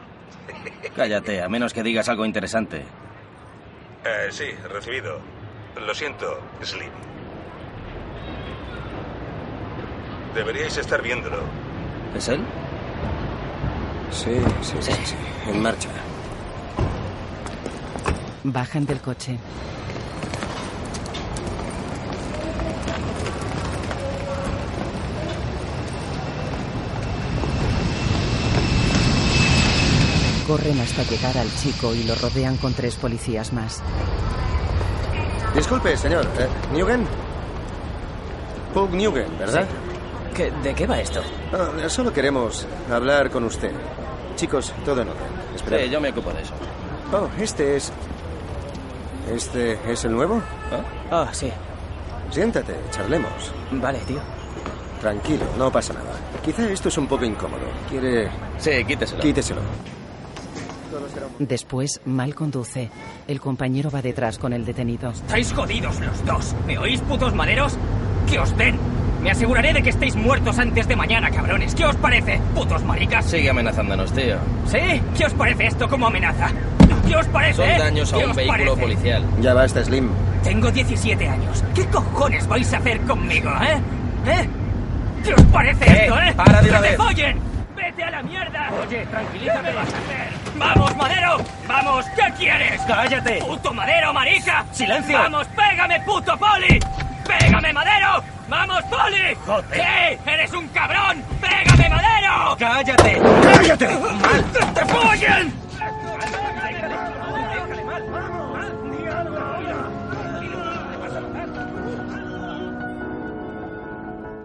Cállate, a menos que digas algo interesante. Eh, sí, recibido. Lo siento, Slim. Deberíais estar viéndolo. ¿Es él? Sí, sí, sí, sí. En marcha. bajan del coche. Corren hasta llegar al chico y lo rodean con tres policías más. Disculpe, señor. Eh, ¿Newgen? Pug Newgen, ¿verdad? ¿Qué- ¿De qué va esto? Ah, solo queremos hablar con usted. Chicos, todo en orden. Espera. Sí, yo me ocupo de eso. Oh, este es... ¿Este es el nuevo? Ah, sí. Siéntate, charlemos. Vale, tío. Tranquilo, no pasa nada. Quizá esto es un poco incómodo. ¿Quiere...? Sí, quíteselo. Quíteselo. Después, Mal conduce. El compañero va detrás con el detenido. Estáis jodidos los dos. ¿Me oís, putos maderos? ¡Que os den! Me aseguraré de que estéis muertos antes de mañana, cabrones. ¿Qué os parece, putos maricas? Sigue amenazándonos, tío. ¿Sí? ¿Qué os parece esto como amenaza? ¿Qué os parece? Son daños a ¿Qué un vehículo parece? policial. Ya basta, Slim. Tengo 17 años. ¿Qué cojones vais a hacer conmigo, eh? ¿Eh? ¿Qué os parece Eh, esto, eh? para de una ¡Que te vez. follen! ¡Vete a la mierda! Oye, tranquilízate. ¿Qué me vas a hacer? ¡Vamos, Madero! ¡Vamos! ¿Qué quieres? ¡Cállate! ¡Puto Madero, marica! ¡Silencio! ¡Vamos, pégame, puto poli! ¡Pégame, Madero! ¡Vamos, poli! Joder. ¡Eh! ¡Eres un cabrón! ¡Pégame, Madero! ¡Cállate! ¡Cállate! ¡Mal! ¡Que te follen!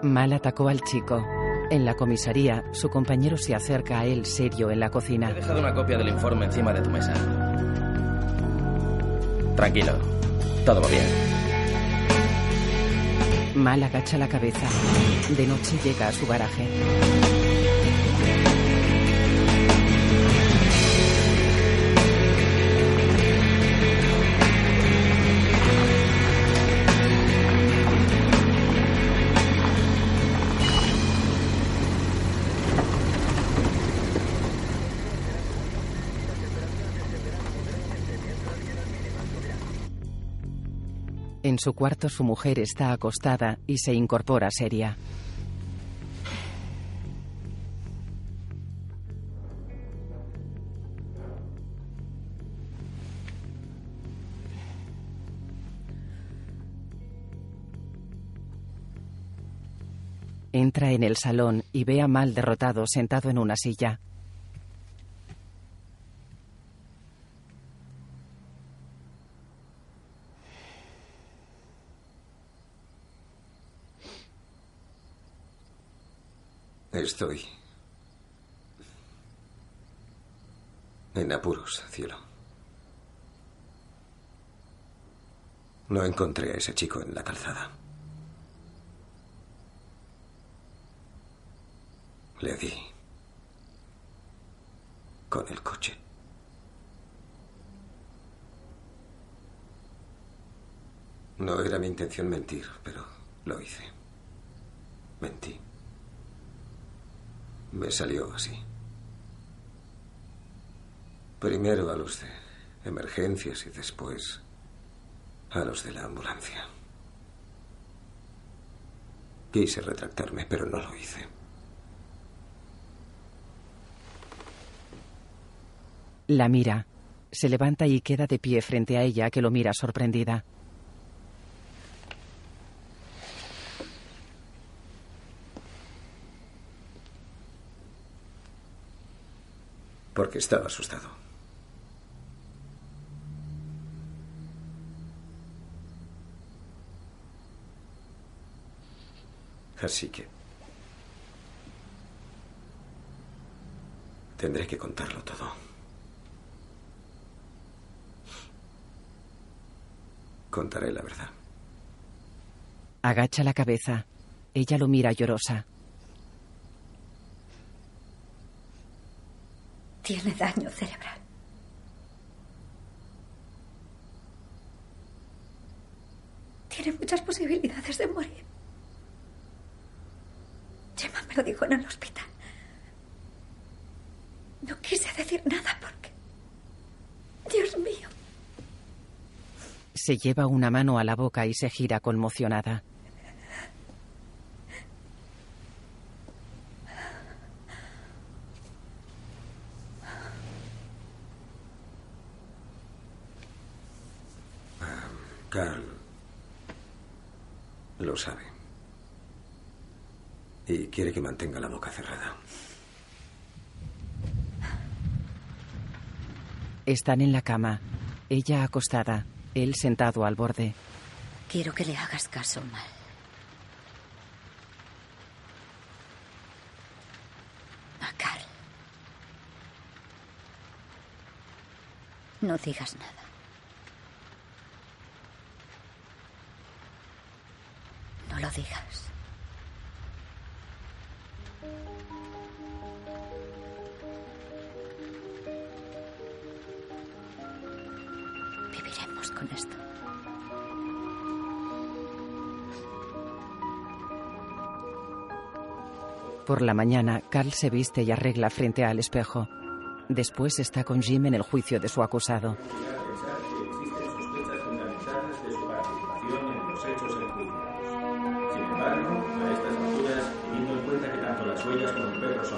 Mal atacó al chico. En la comisaría, su compañero se acerca a él serio en la cocina. He dejado una copia del informe encima de tu mesa. Tranquilo. Todo va bien. Mal agacha la cabeza. De noche llega a su garaje. En su cuarto su mujer está acostada y se incorpora seria. Entra en el salón y ve a Mal derrotado sentado en una silla. Estoy en apuros, cielo. No encontré a ese chico en la calzada. Le di con el coche. No era mi intención mentir, pero lo hice. Mentí. Me salió así. Primero a los de emergencias y después a los de la ambulancia. Quise retractarme, pero no lo hice. La mira. Se levanta y queda de pie frente a ella, que lo mira sorprendida. Porque estaba asustado. Así que... Tendré que contarlo todo. Contaré la verdad. Agacha la cabeza. Ella lo mira llorosa. Tiene daño cerebral. Tiene muchas posibilidades de morir. Gemma me lo dijo en el hospital. No quise decir nada porque... Dios mío. Se lleva una mano a la boca y se gira conmocionada. Carl lo sabe. Y quiere que mantenga la boca cerrada. Están en la cama. Ella acostada, él sentado al borde. Quiero que le hagas caso, Mal. A Carl. No digas nada. Por la mañana, Carl se viste y arregla frente al espejo. Después está con Jim en el juicio de su acusado.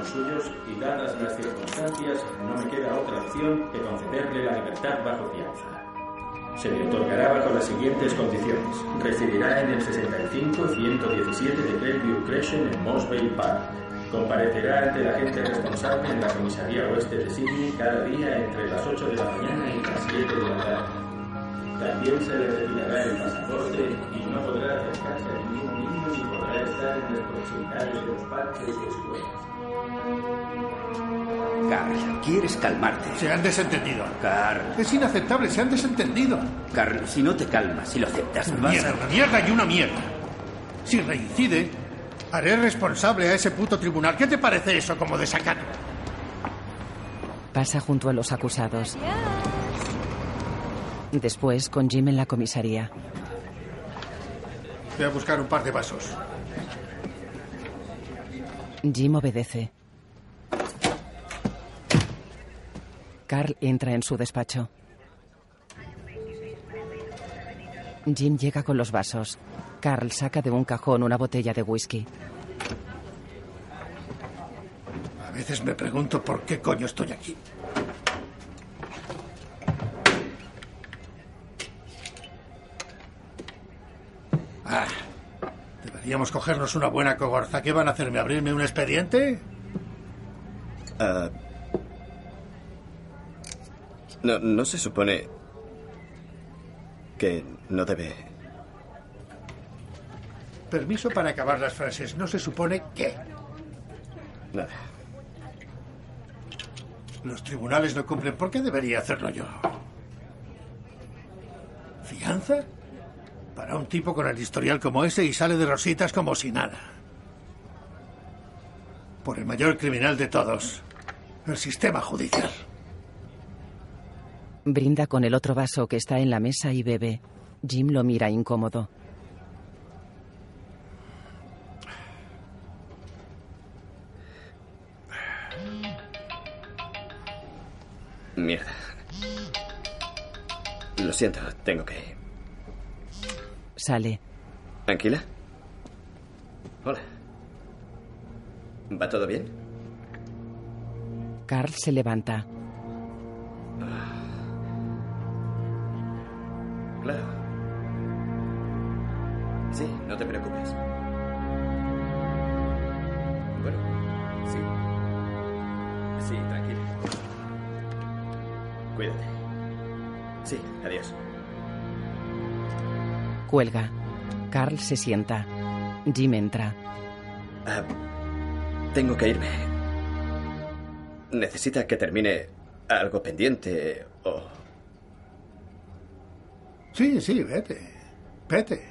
Suyos y dadas las circunstancias, no me queda otra opción que concederle la libertad bajo fianza. Se le otorgará bajo las siguientes condiciones. Residirá en el 65-117 de Glenview Crescent en Mosvale Park. Comparecerá ante la gente responsable en la comisaría oeste de Sydney cada día entre las 8 de la mañana y las 7 de la tarde. También se le retirará el pasaporte y no podrá acercarse a ningún niño ni podrá estar en las proximidades de los parques y escuelas. Carl, ¿quieres calmarte? Se han desentendido. Carl. Es inaceptable, se han desentendido. Carl, si no te calmas y lo aceptas, Una vas mierda, a... una mierda y una mierda. Si reincide, haré responsable a ese puto tribunal. ¿Qué te parece eso como desacato? Pasa junto a los acusados. Después, con Jim en la comisaría. Voy a buscar un par de vasos. Jim obedece. Carl entra en su despacho. Jim llega con los vasos. Carl saca de un cajón una botella de whisky. A veces me pregunto por qué coño estoy aquí. Ah, deberíamos cogernos una buena cogorza. ¿Qué van a hacerme? ¿Abrirme un expediente? Ah, no, no se supone que no debe. Permiso para acabar las frases. No se supone qué. Nada. Los tribunales no cumplen. ¿Por qué debería hacerlo yo? ¿Fianza? Para un tipo con el historial como ese y sale de rositas como si nada. Por el mayor criminal de todos. El sistema judicial. Brinda con el otro vaso que está en la mesa y bebe. Jim lo mira incómodo. Mierda. Lo siento, tengo que ir. Sale. ¿Tranquila? Hola. ¿Va todo bien? Carl se levanta. Claro. Cuelga. Carl se sienta. Jim entra. Ah, tengo que irme. ¿Necesita que termine algo pendiente o...? Sí, sí, vete. Vete.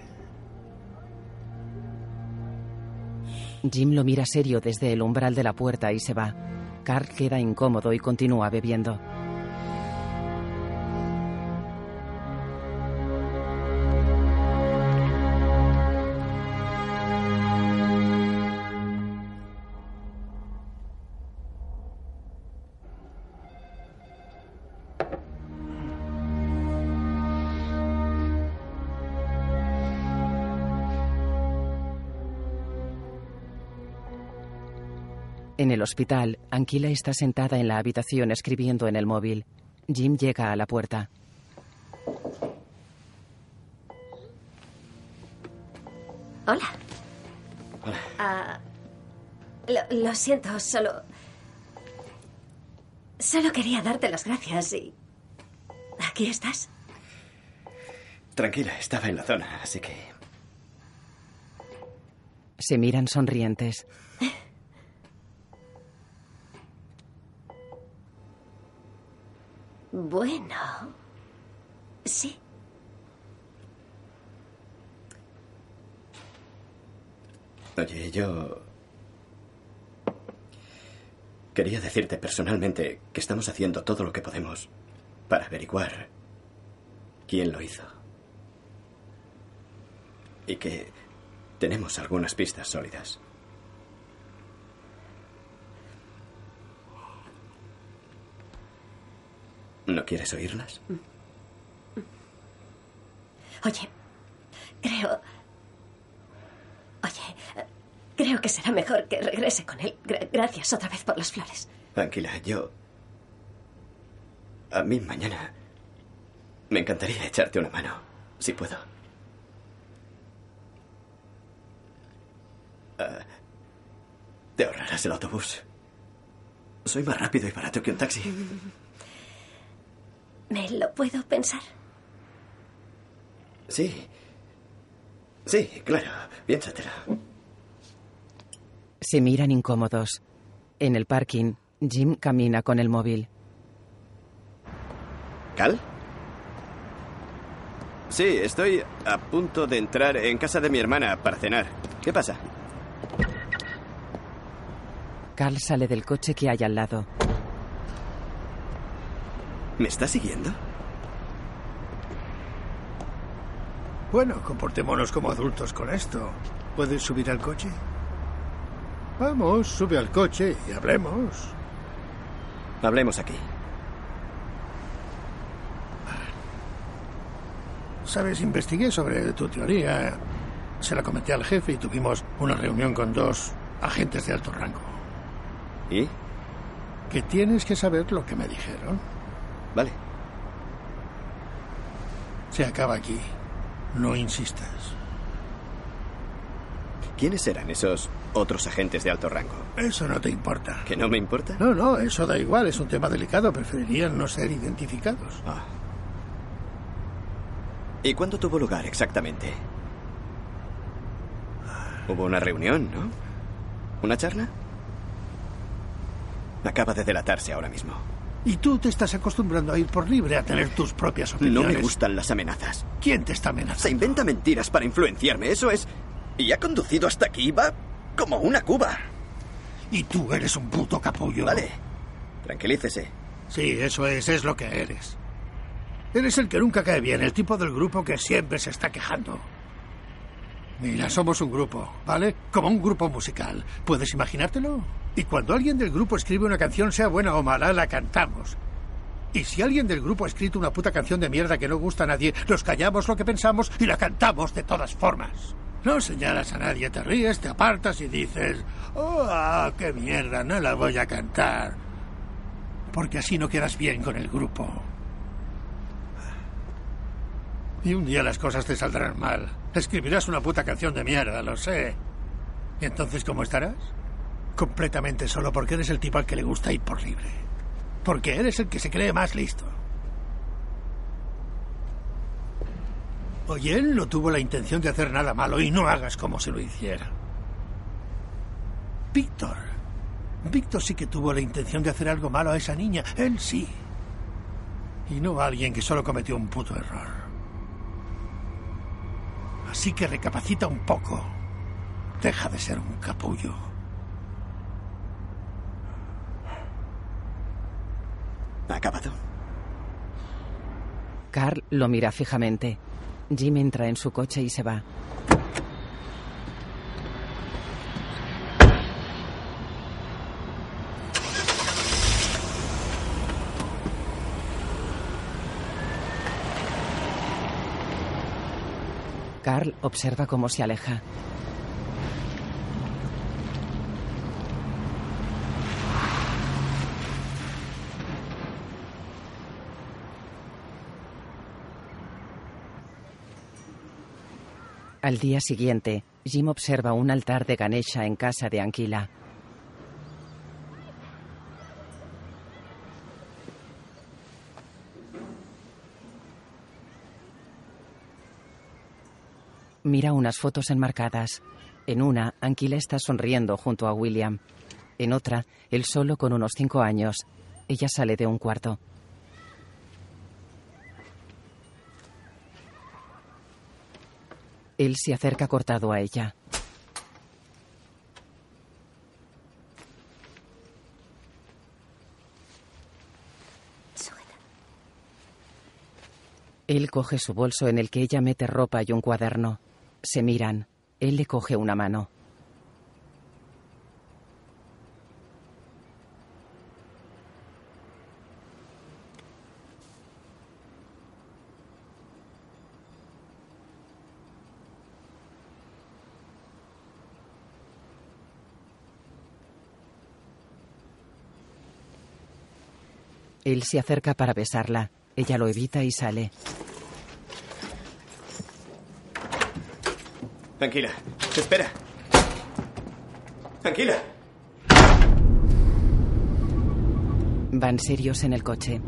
Jim lo mira serio desde el umbral de la puerta y se va. Carl queda incómodo y continúa bebiendo. El hospital, Anquila está sentada en la habitación escribiendo en el móvil. Jim llega a la puerta. Hola. Ah, lo, lo siento, solo... Solo quería darte las gracias y... ¿Aquí estás? Tranquila, estaba en la zona, así que... Se miran sonrientes. Bueno. Sí. Oye, yo... Quería decirte personalmente que estamos haciendo todo lo que podemos para averiguar quién lo hizo. Y que tenemos algunas pistas sólidas. ¿No quieres oírlas? Oye, creo... Oye, creo que será mejor que regrese con él. Gra- gracias otra vez por las flores. Tranquila, yo... A mí mañana me encantaría echarte una mano, si puedo. Ah, te ahorrarás el autobús. Soy más rápido y barato que un taxi. ¿Me lo puedo pensar? Sí. Sí, claro. Piénsatelo. Se miran incómodos. En el parking, Jim camina con el móvil. ¿Cal? Sí, estoy a punto de entrar en casa de mi hermana para cenar. ¿Qué pasa? Carl sale del coche que hay al lado. ¿Me está siguiendo? Bueno, comportémonos como adultos con esto. ¿Puedes subir al coche? Vamos, sube al coche y hablemos. Hablemos aquí. Sabes, investigué sobre tu teoría. Se la comenté al jefe y tuvimos una reunión con dos agentes de alto rango. ¿Y? Que tienes que saber lo que me dijeron. Vale. Se acaba aquí. No insistas. ¿Quiénes eran esos otros agentes de alto rango? Eso no te importa. ¿Que no me importa? No, no, eso da igual. Es un tema delicado. Preferirían no ser identificados. Ah. ¿Y cuándo tuvo lugar exactamente? Hubo una reunión, ¿no? ¿Una charla? Acaba de delatarse ahora mismo. Y tú te estás acostumbrando a ir por libre, a tener tus propias opiniones. No me gustan las amenazas. ¿Quién te está amenazando? Se inventa mentiras para influenciarme, eso es. Y ha conducido hasta aquí, va como una cuba. Y tú eres un puto capullo. Vale. Tranquilícese. Sí, eso es, es lo que eres. Eres el que nunca cae bien, el tipo del grupo que siempre se está quejando. Mira, somos un grupo, ¿vale? Como un grupo musical. ¿Puedes imaginártelo? Y cuando alguien del grupo escribe una canción, sea buena o mala, la cantamos. Y si alguien del grupo ha escrito una puta canción de mierda que no gusta a nadie, nos callamos lo que pensamos y la cantamos de todas formas. No señalas a nadie, te ríes, te apartas y dices, oh, qué mierda, no la voy a cantar. Porque así no quedas bien con el grupo. Y un día las cosas te saldrán mal. Escribirás una puta canción de mierda, lo sé. ¿Y entonces cómo estarás? Completamente solo porque eres el tipo al que le gusta ir por libre. Porque eres el que se cree más listo. Oye, él no tuvo la intención de hacer nada malo y no hagas como si lo hiciera. Víctor. Víctor sí que tuvo la intención de hacer algo malo a esa niña. Él sí. Y no a alguien que solo cometió un puto error. Así que recapacita un poco. Deja de ser un capullo. ¿Ha acabado? Carl lo mira fijamente. Jim entra en su coche y se va. Carl observa cómo se aleja. Al día siguiente, Jim observa un altar de Ganesha en casa de Anquila. Mira unas fotos enmarcadas. En una, Anquila está sonriendo junto a William. En otra, él solo con unos cinco años. Ella sale de un cuarto. Él se acerca cortado a ella. Él coge su bolso en el que ella mete ropa y un cuaderno. Se miran. Él le coge una mano. Él se acerca para besarla. Ella lo evita y sale. Tranquila. Espera. Tranquila. Van serios en el coche.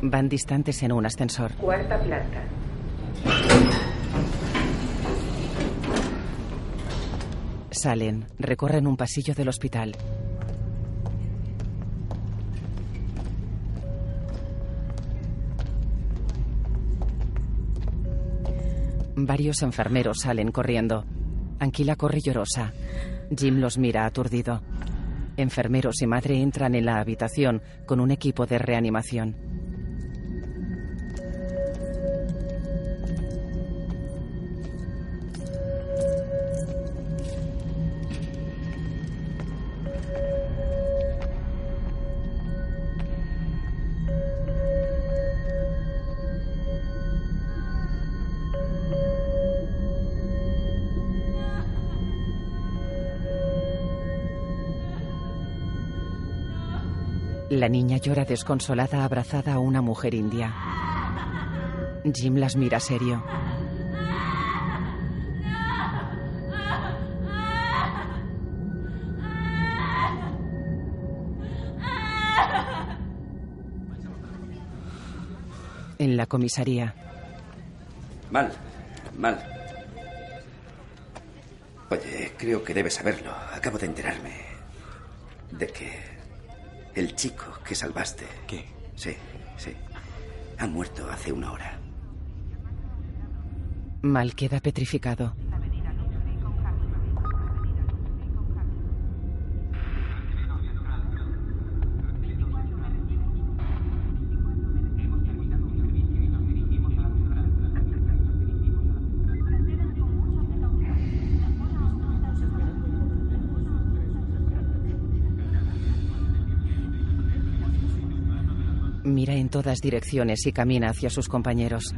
Van distantes en un ascensor. Cuarta planta. Salen, recorren un pasillo del hospital. Varios enfermeros salen corriendo. Anquila corre llorosa. Jim los mira aturdido. Enfermeros y madre entran en la habitación con un equipo de reanimación. La niña llora desconsolada abrazada a una mujer india. Jim las mira serio. En la comisaría. Mal, mal. Oye, creo que debes saberlo. Acabo de enterarme de que el chico que salvaste. ¿Qué? Sí, sí. Ha muerto hace una hora. Mal queda petrificado. En todas direcciones y camina hacia sus compañeros.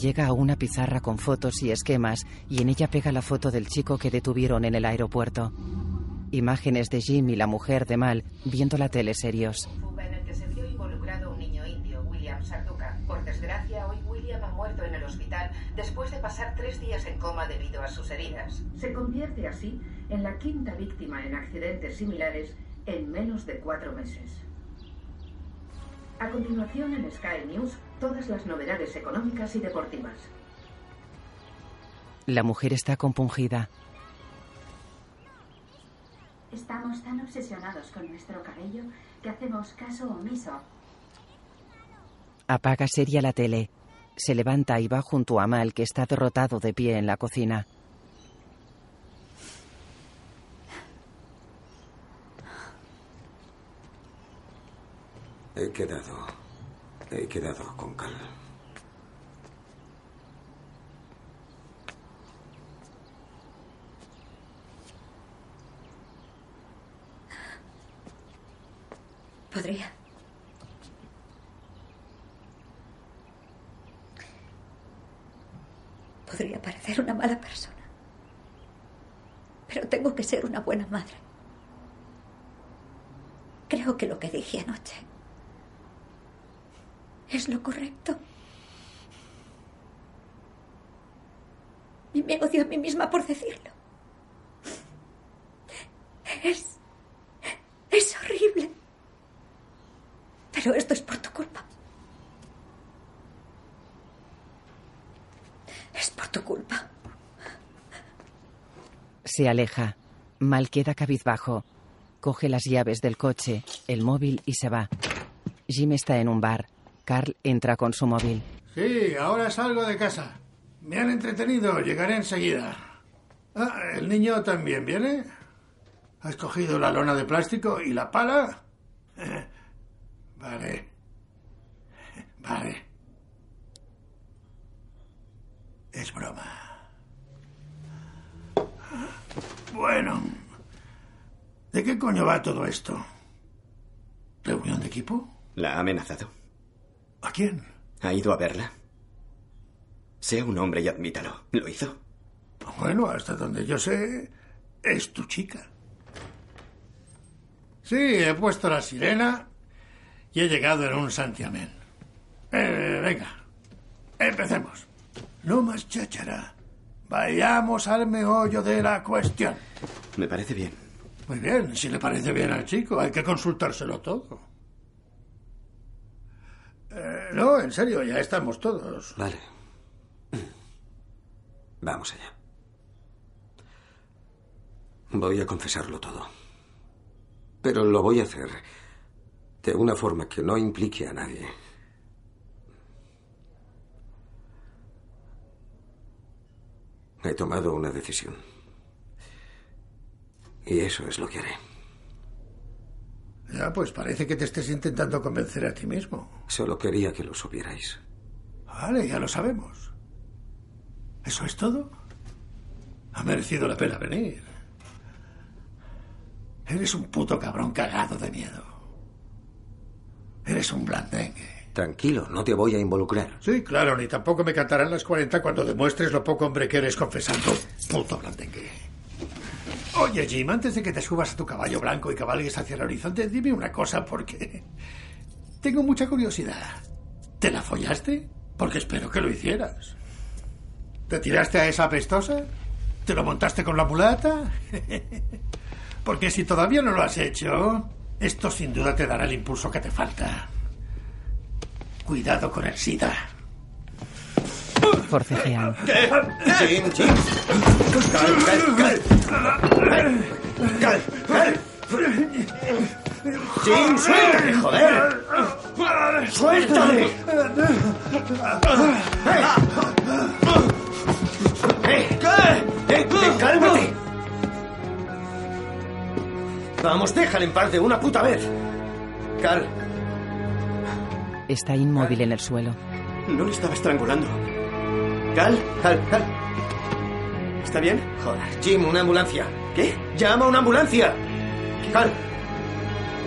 Llega a una pizarra con fotos y esquemas y en ella pega la foto del chico que detuvieron en el aeropuerto. Imágenes de Jim y la mujer de Mal viendo la tele serios. fuga en el que se vio involucrado un niño indio, William Sarduka. Por desgracia, hoy William ha muerto en el hospital después de pasar tres días en coma debido a sus heridas. Se convierte así en la quinta víctima en accidentes similares en menos de cuatro meses. A continuación en Sky News, todas las novedades económicas y deportivas. La mujer está compungida. Estamos tan obsesionados con nuestro cabello que hacemos caso omiso. Apaga seria la tele. Se levanta y va junto a Mal, que está derrotado de pie en la cocina. He quedado. He quedado con Cal. Podría. Podría parecer una mala persona. Pero tengo que ser una buena madre. Creo que lo que dije anoche es lo correcto. Y me odio a mí misma por decirlo. Es. Es horrible. Pero esto es por tu culpa. Es por tu culpa. Se aleja. Mal queda cabizbajo. Coge las llaves del coche, el móvil y se va. Jim está en un bar. Carl entra con su móvil. Sí, ahora salgo de casa. Me han entretenido, llegaré enseguida. Ah, ¿el niño también viene? ¿Has cogido la lona de plástico y la pala? Vale. Vale. Es broma. Bueno. ¿De qué coño va todo esto? ¿Reunión de equipo? La ha amenazado. ¿A quién? Ha ido a verla. Sea un hombre y admítalo. ¿Lo hizo? Bueno, hasta donde yo sé, es tu chica. Sí, he puesto la sirena y he llegado en un santiamén. Eh, venga, empecemos. No más cháchara. Vayamos al meollo de la cuestión. Me parece bien. Muy bien, si le parece bien al chico, hay que consultárselo todo. Eh, no, en serio, ya estamos todos. Vale. Vamos allá. Voy a confesarlo todo. Pero lo voy a hacer de una forma que no implique a nadie. He tomado una decisión. Y eso es lo que haré. Ya, pues parece que te estés intentando convencer a ti mismo. Solo quería que lo supierais. Vale, ya lo sabemos. ¿Eso es todo? Ha merecido la pena venir. Eres un puto cabrón cagado de miedo. Eres un blandengue. Tranquilo, no te voy a involucrar. Sí, claro, ni tampoco me cantarán las 40 cuando demuestres lo poco hombre que eres confesando. Puto blandengue. Oye, Jim, antes de que te subas a tu caballo blanco y cabalgues hacia el horizonte, dime una cosa porque tengo mucha curiosidad. ¿Te la follaste? Porque espero que lo hicieras. ¿Te tiraste a esa apestosa? ¿Te lo montaste con la mulata? Porque si todavía no lo has hecho, esto sin duda te dará el impulso que te falta. Cuidado con el SIDA. Forcejean. Jim, Jim. Cal, cal, cal. Cal, cal. Jim, suéltale, joder. ¡Suéltale! ¡Eh! ¡Eh, eh, cálmate! Vamos, déjale en paz de una puta vez. Cal, Está inmóvil en el suelo. No le estaba estrangulando. Cal, Cal, Cal. ¿está bien? Joder, Jim, una ambulancia. ¿Qué? ¡Llama a una ambulancia! ¡Cal!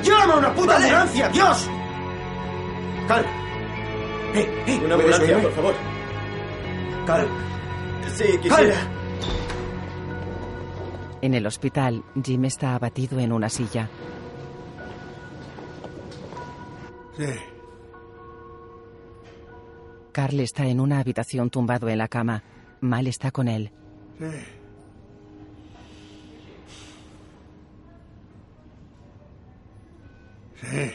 ¡Llama a una puta Vale. ambulancia! ¡Dios! ¡Cal! ¡Eh, eh! Una ¿puedes ambulancia, oírme? por favor. ¡Cal! Sí, quisiera. En el hospital, Jim está abatido en una silla. Sí. Carl está en una habitación tumbado en la cama. Mal está con él. Sí. Sí.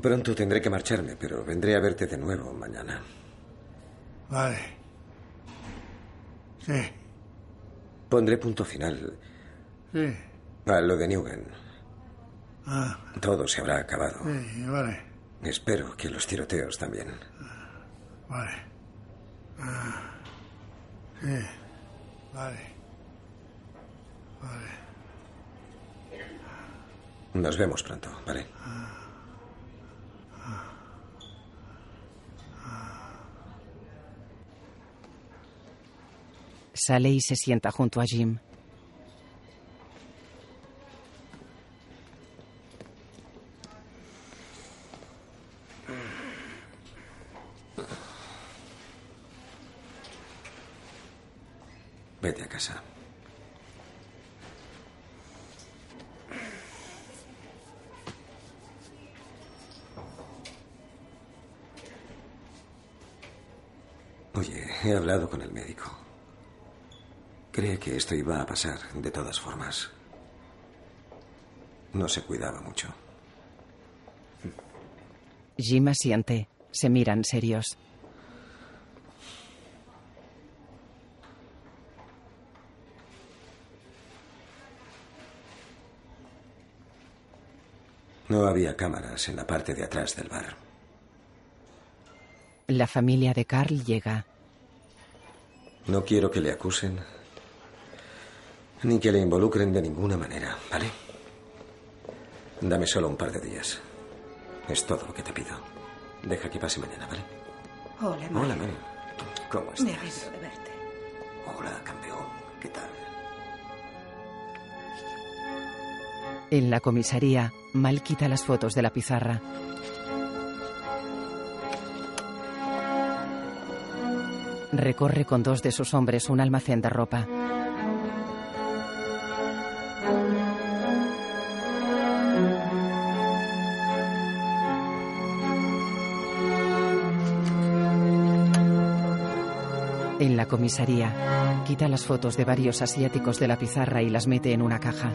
Pronto tendré que marcharme, pero vendré a verte de nuevo mañana. Vale. Sí. Pondré punto final Sí. a lo de Newgen. Ah, Todo se habrá acabado. sí, vale. Espero que los tiroteos también. Vale. Ah, sí. Vale. Vale. Nos vemos pronto, ¿vale? Sale y se sienta junto a Jim. He hablado con el médico. Cree que esto iba a pasar de todas formas. No se cuidaba mucho. Jim asiente. Se miran serios. No había cámaras en la parte de atrás del bar. La familia de Carl llega. No quiero que le acusen ni que le involucren de ninguna manera, ¿vale? Dame solo un par de días. Es todo lo que te pido. Deja que pase mañana, ¿vale? Hola, Mari. Hola, Mary. ¿Cómo Me estás? alegro de verte. Hola, campeón. ¿Qué tal? En la comisaría, Mal quita las fotos de la pizarra. Recorre con dos de sus hombres un almacén de ropa. En la comisaría, quita las fotos de varios asiáticos de la pizarra y las mete en una caja.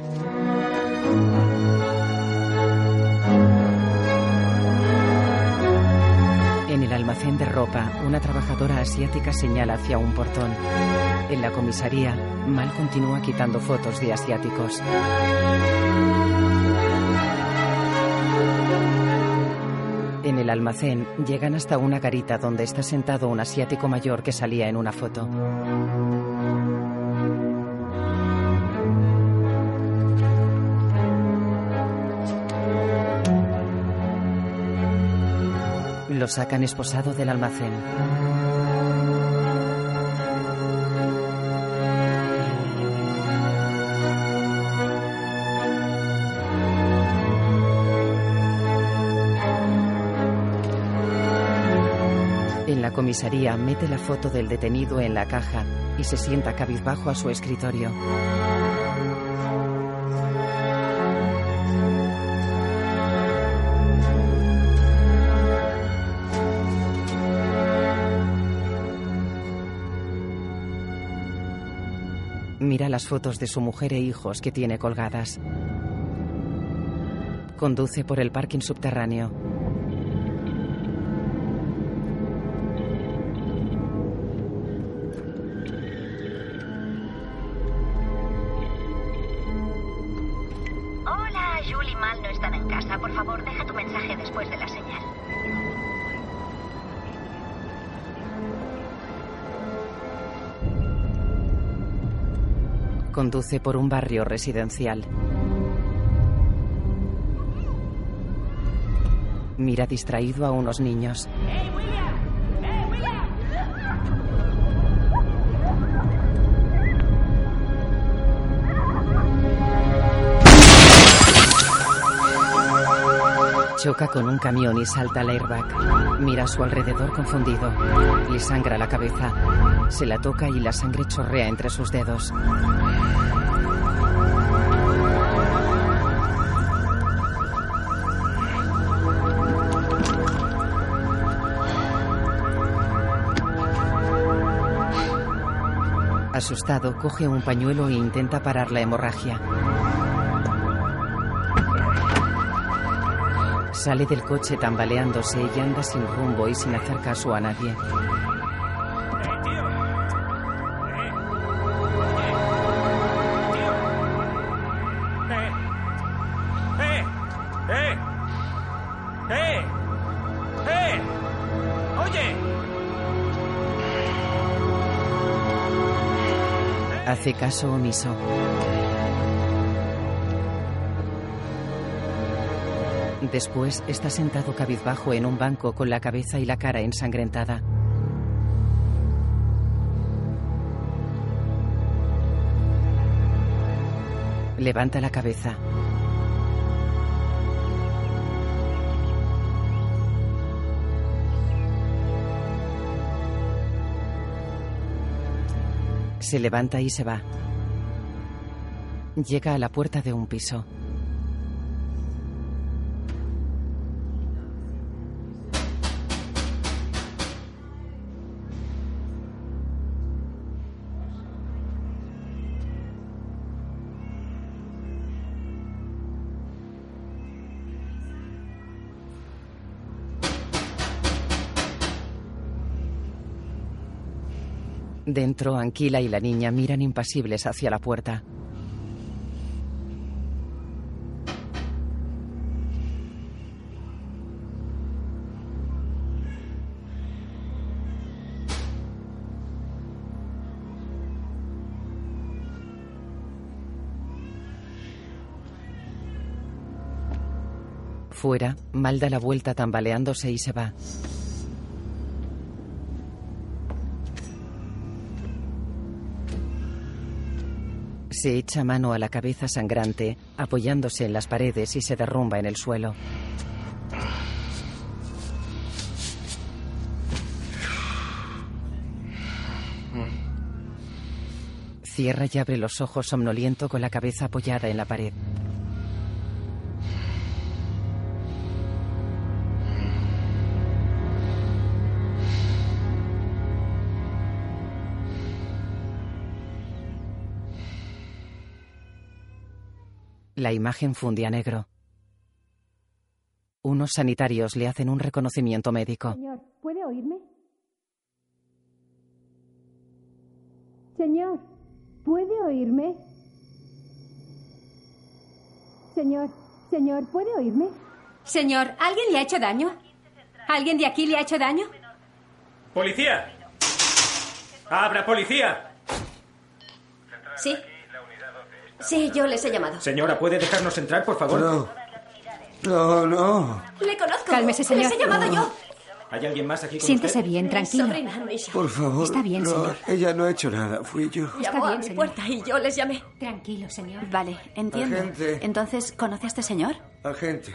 De ropa, una trabajadora asiática señala hacia un portón. En la comisaría, Mal continúa quitando fotos de asiáticos. En el almacén, llegan hasta una garita donde está sentado un asiático mayor que salía en una foto. Lo sacan esposado del almacén. En la comisaría mete la foto del detenido en la caja y se sienta cabizbajo a su escritorio. Las fotos de su mujer e hijos que tiene colgadas. Conduce por el parking subterráneo. Conduce por un barrio residencial. Mira distraído a unos niños. Choca con un camión y salta al airbag. Mira a su alrededor confundido. Le sangra la cabeza. Se la toca y la sangre chorrea entre sus dedos. Asustado, coge un pañuelo e intenta parar la hemorragia. Sale del coche tambaleándose y anda sin rumbo y sin hacer caso a nadie. Hace caso omiso. Después está sentado cabizbajo en un banco con la cabeza y la cara ensangrentada. Levanta la cabeza. Se levanta y se va. Llega a la puerta de un piso. Dentro, Anquila y la niña miran impasibles hacia la puerta. Fuera, Mal da la vuelta tambaleándose y se va. Se echa mano a la cabeza sangrante, apoyándose en las paredes y se derrumba en el suelo. Cierra y abre los ojos somnoliento con la cabeza apoyada en la pared. La imagen fundía negro. Unos sanitarios le hacen un reconocimiento médico. Señor, ¿puede oírme? Señor, ¿puede oírme? Señor, señor, ¿puede oírme? Señor, ¿alguien le ha hecho daño? ¿Alguien de aquí le ha hecho daño? ¡Policía! ¡Abra, policía! Sí. Sí, yo les he llamado. Señora, ¿puede dejarnos entrar, por favor? No. No, no. Le conozco. Cálmese, señor. Les he llamado yo. ¿Hay alguien más aquí con Siéntese usted? bien, tranquilo. Sobrina. Por favor. Está bien, no, señor. Ella no ha hecho nada, fui yo. Llamó a bien, mi señor. puerta y yo les llamé. Tranquilo, señor. Vale, entiendo. Agente. Entonces, ¿conoce a este señor? Agente.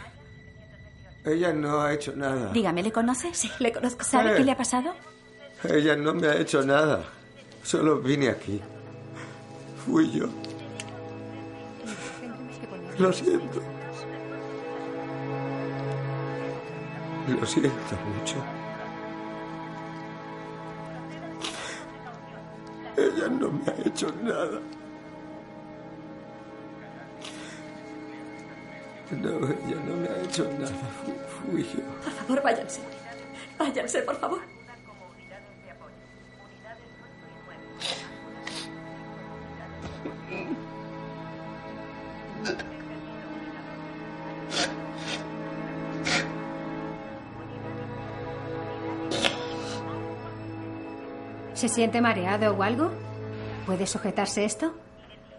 Ella no ha hecho nada. Dígame, ¿le conoce? Sí, le conozco. ¿Sabe Eh. qué le ha pasado? Ella no me ha hecho nada. Solo vine aquí. Fui yo. Lo siento. Lo siento mucho. Ella no me ha hecho nada. No, ella no me ha hecho nada. Fui, yo. Por favor, váyanse. Váyanse, por favor. ¿Se siente mareado o algo? ¿Puede sujetarse esto?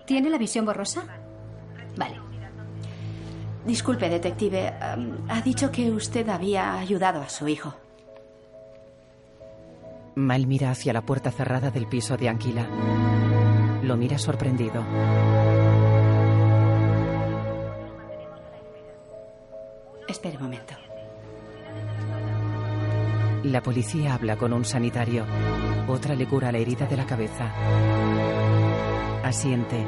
¿Tiene la visión borrosa? Vale. Disculpe, detective. ha dicho que usted había ayudado a su hijo. Mal mira hacia la puerta cerrada del piso de Anquila. Lo mira sorprendido. Espere un momento. La policía habla con un sanitario. Otra le cura la herida de la cabeza. Asiente.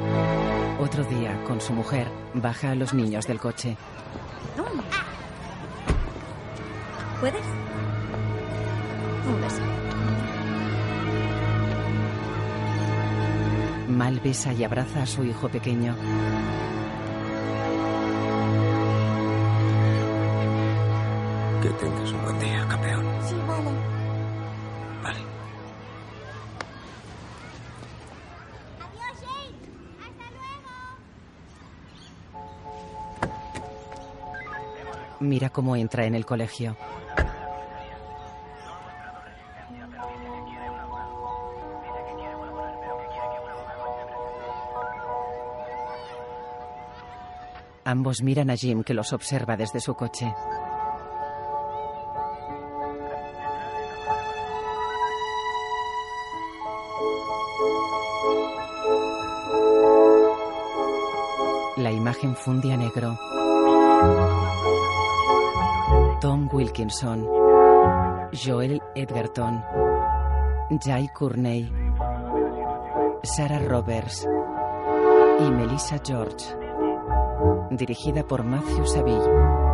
Otro día, con su mujer, baja a los niños del coche. ¿Puedes? Un beso. Mal besa y abraza a su hijo pequeño. Que tengas un buen día, campeón. Mira cómo entra en el colegio. Ambos miran a Jim que los observa desde su coche. Joel Edgerton, Jai Courney, Sarah Roberts y Melissa George. Dirigida por Matthew Saville.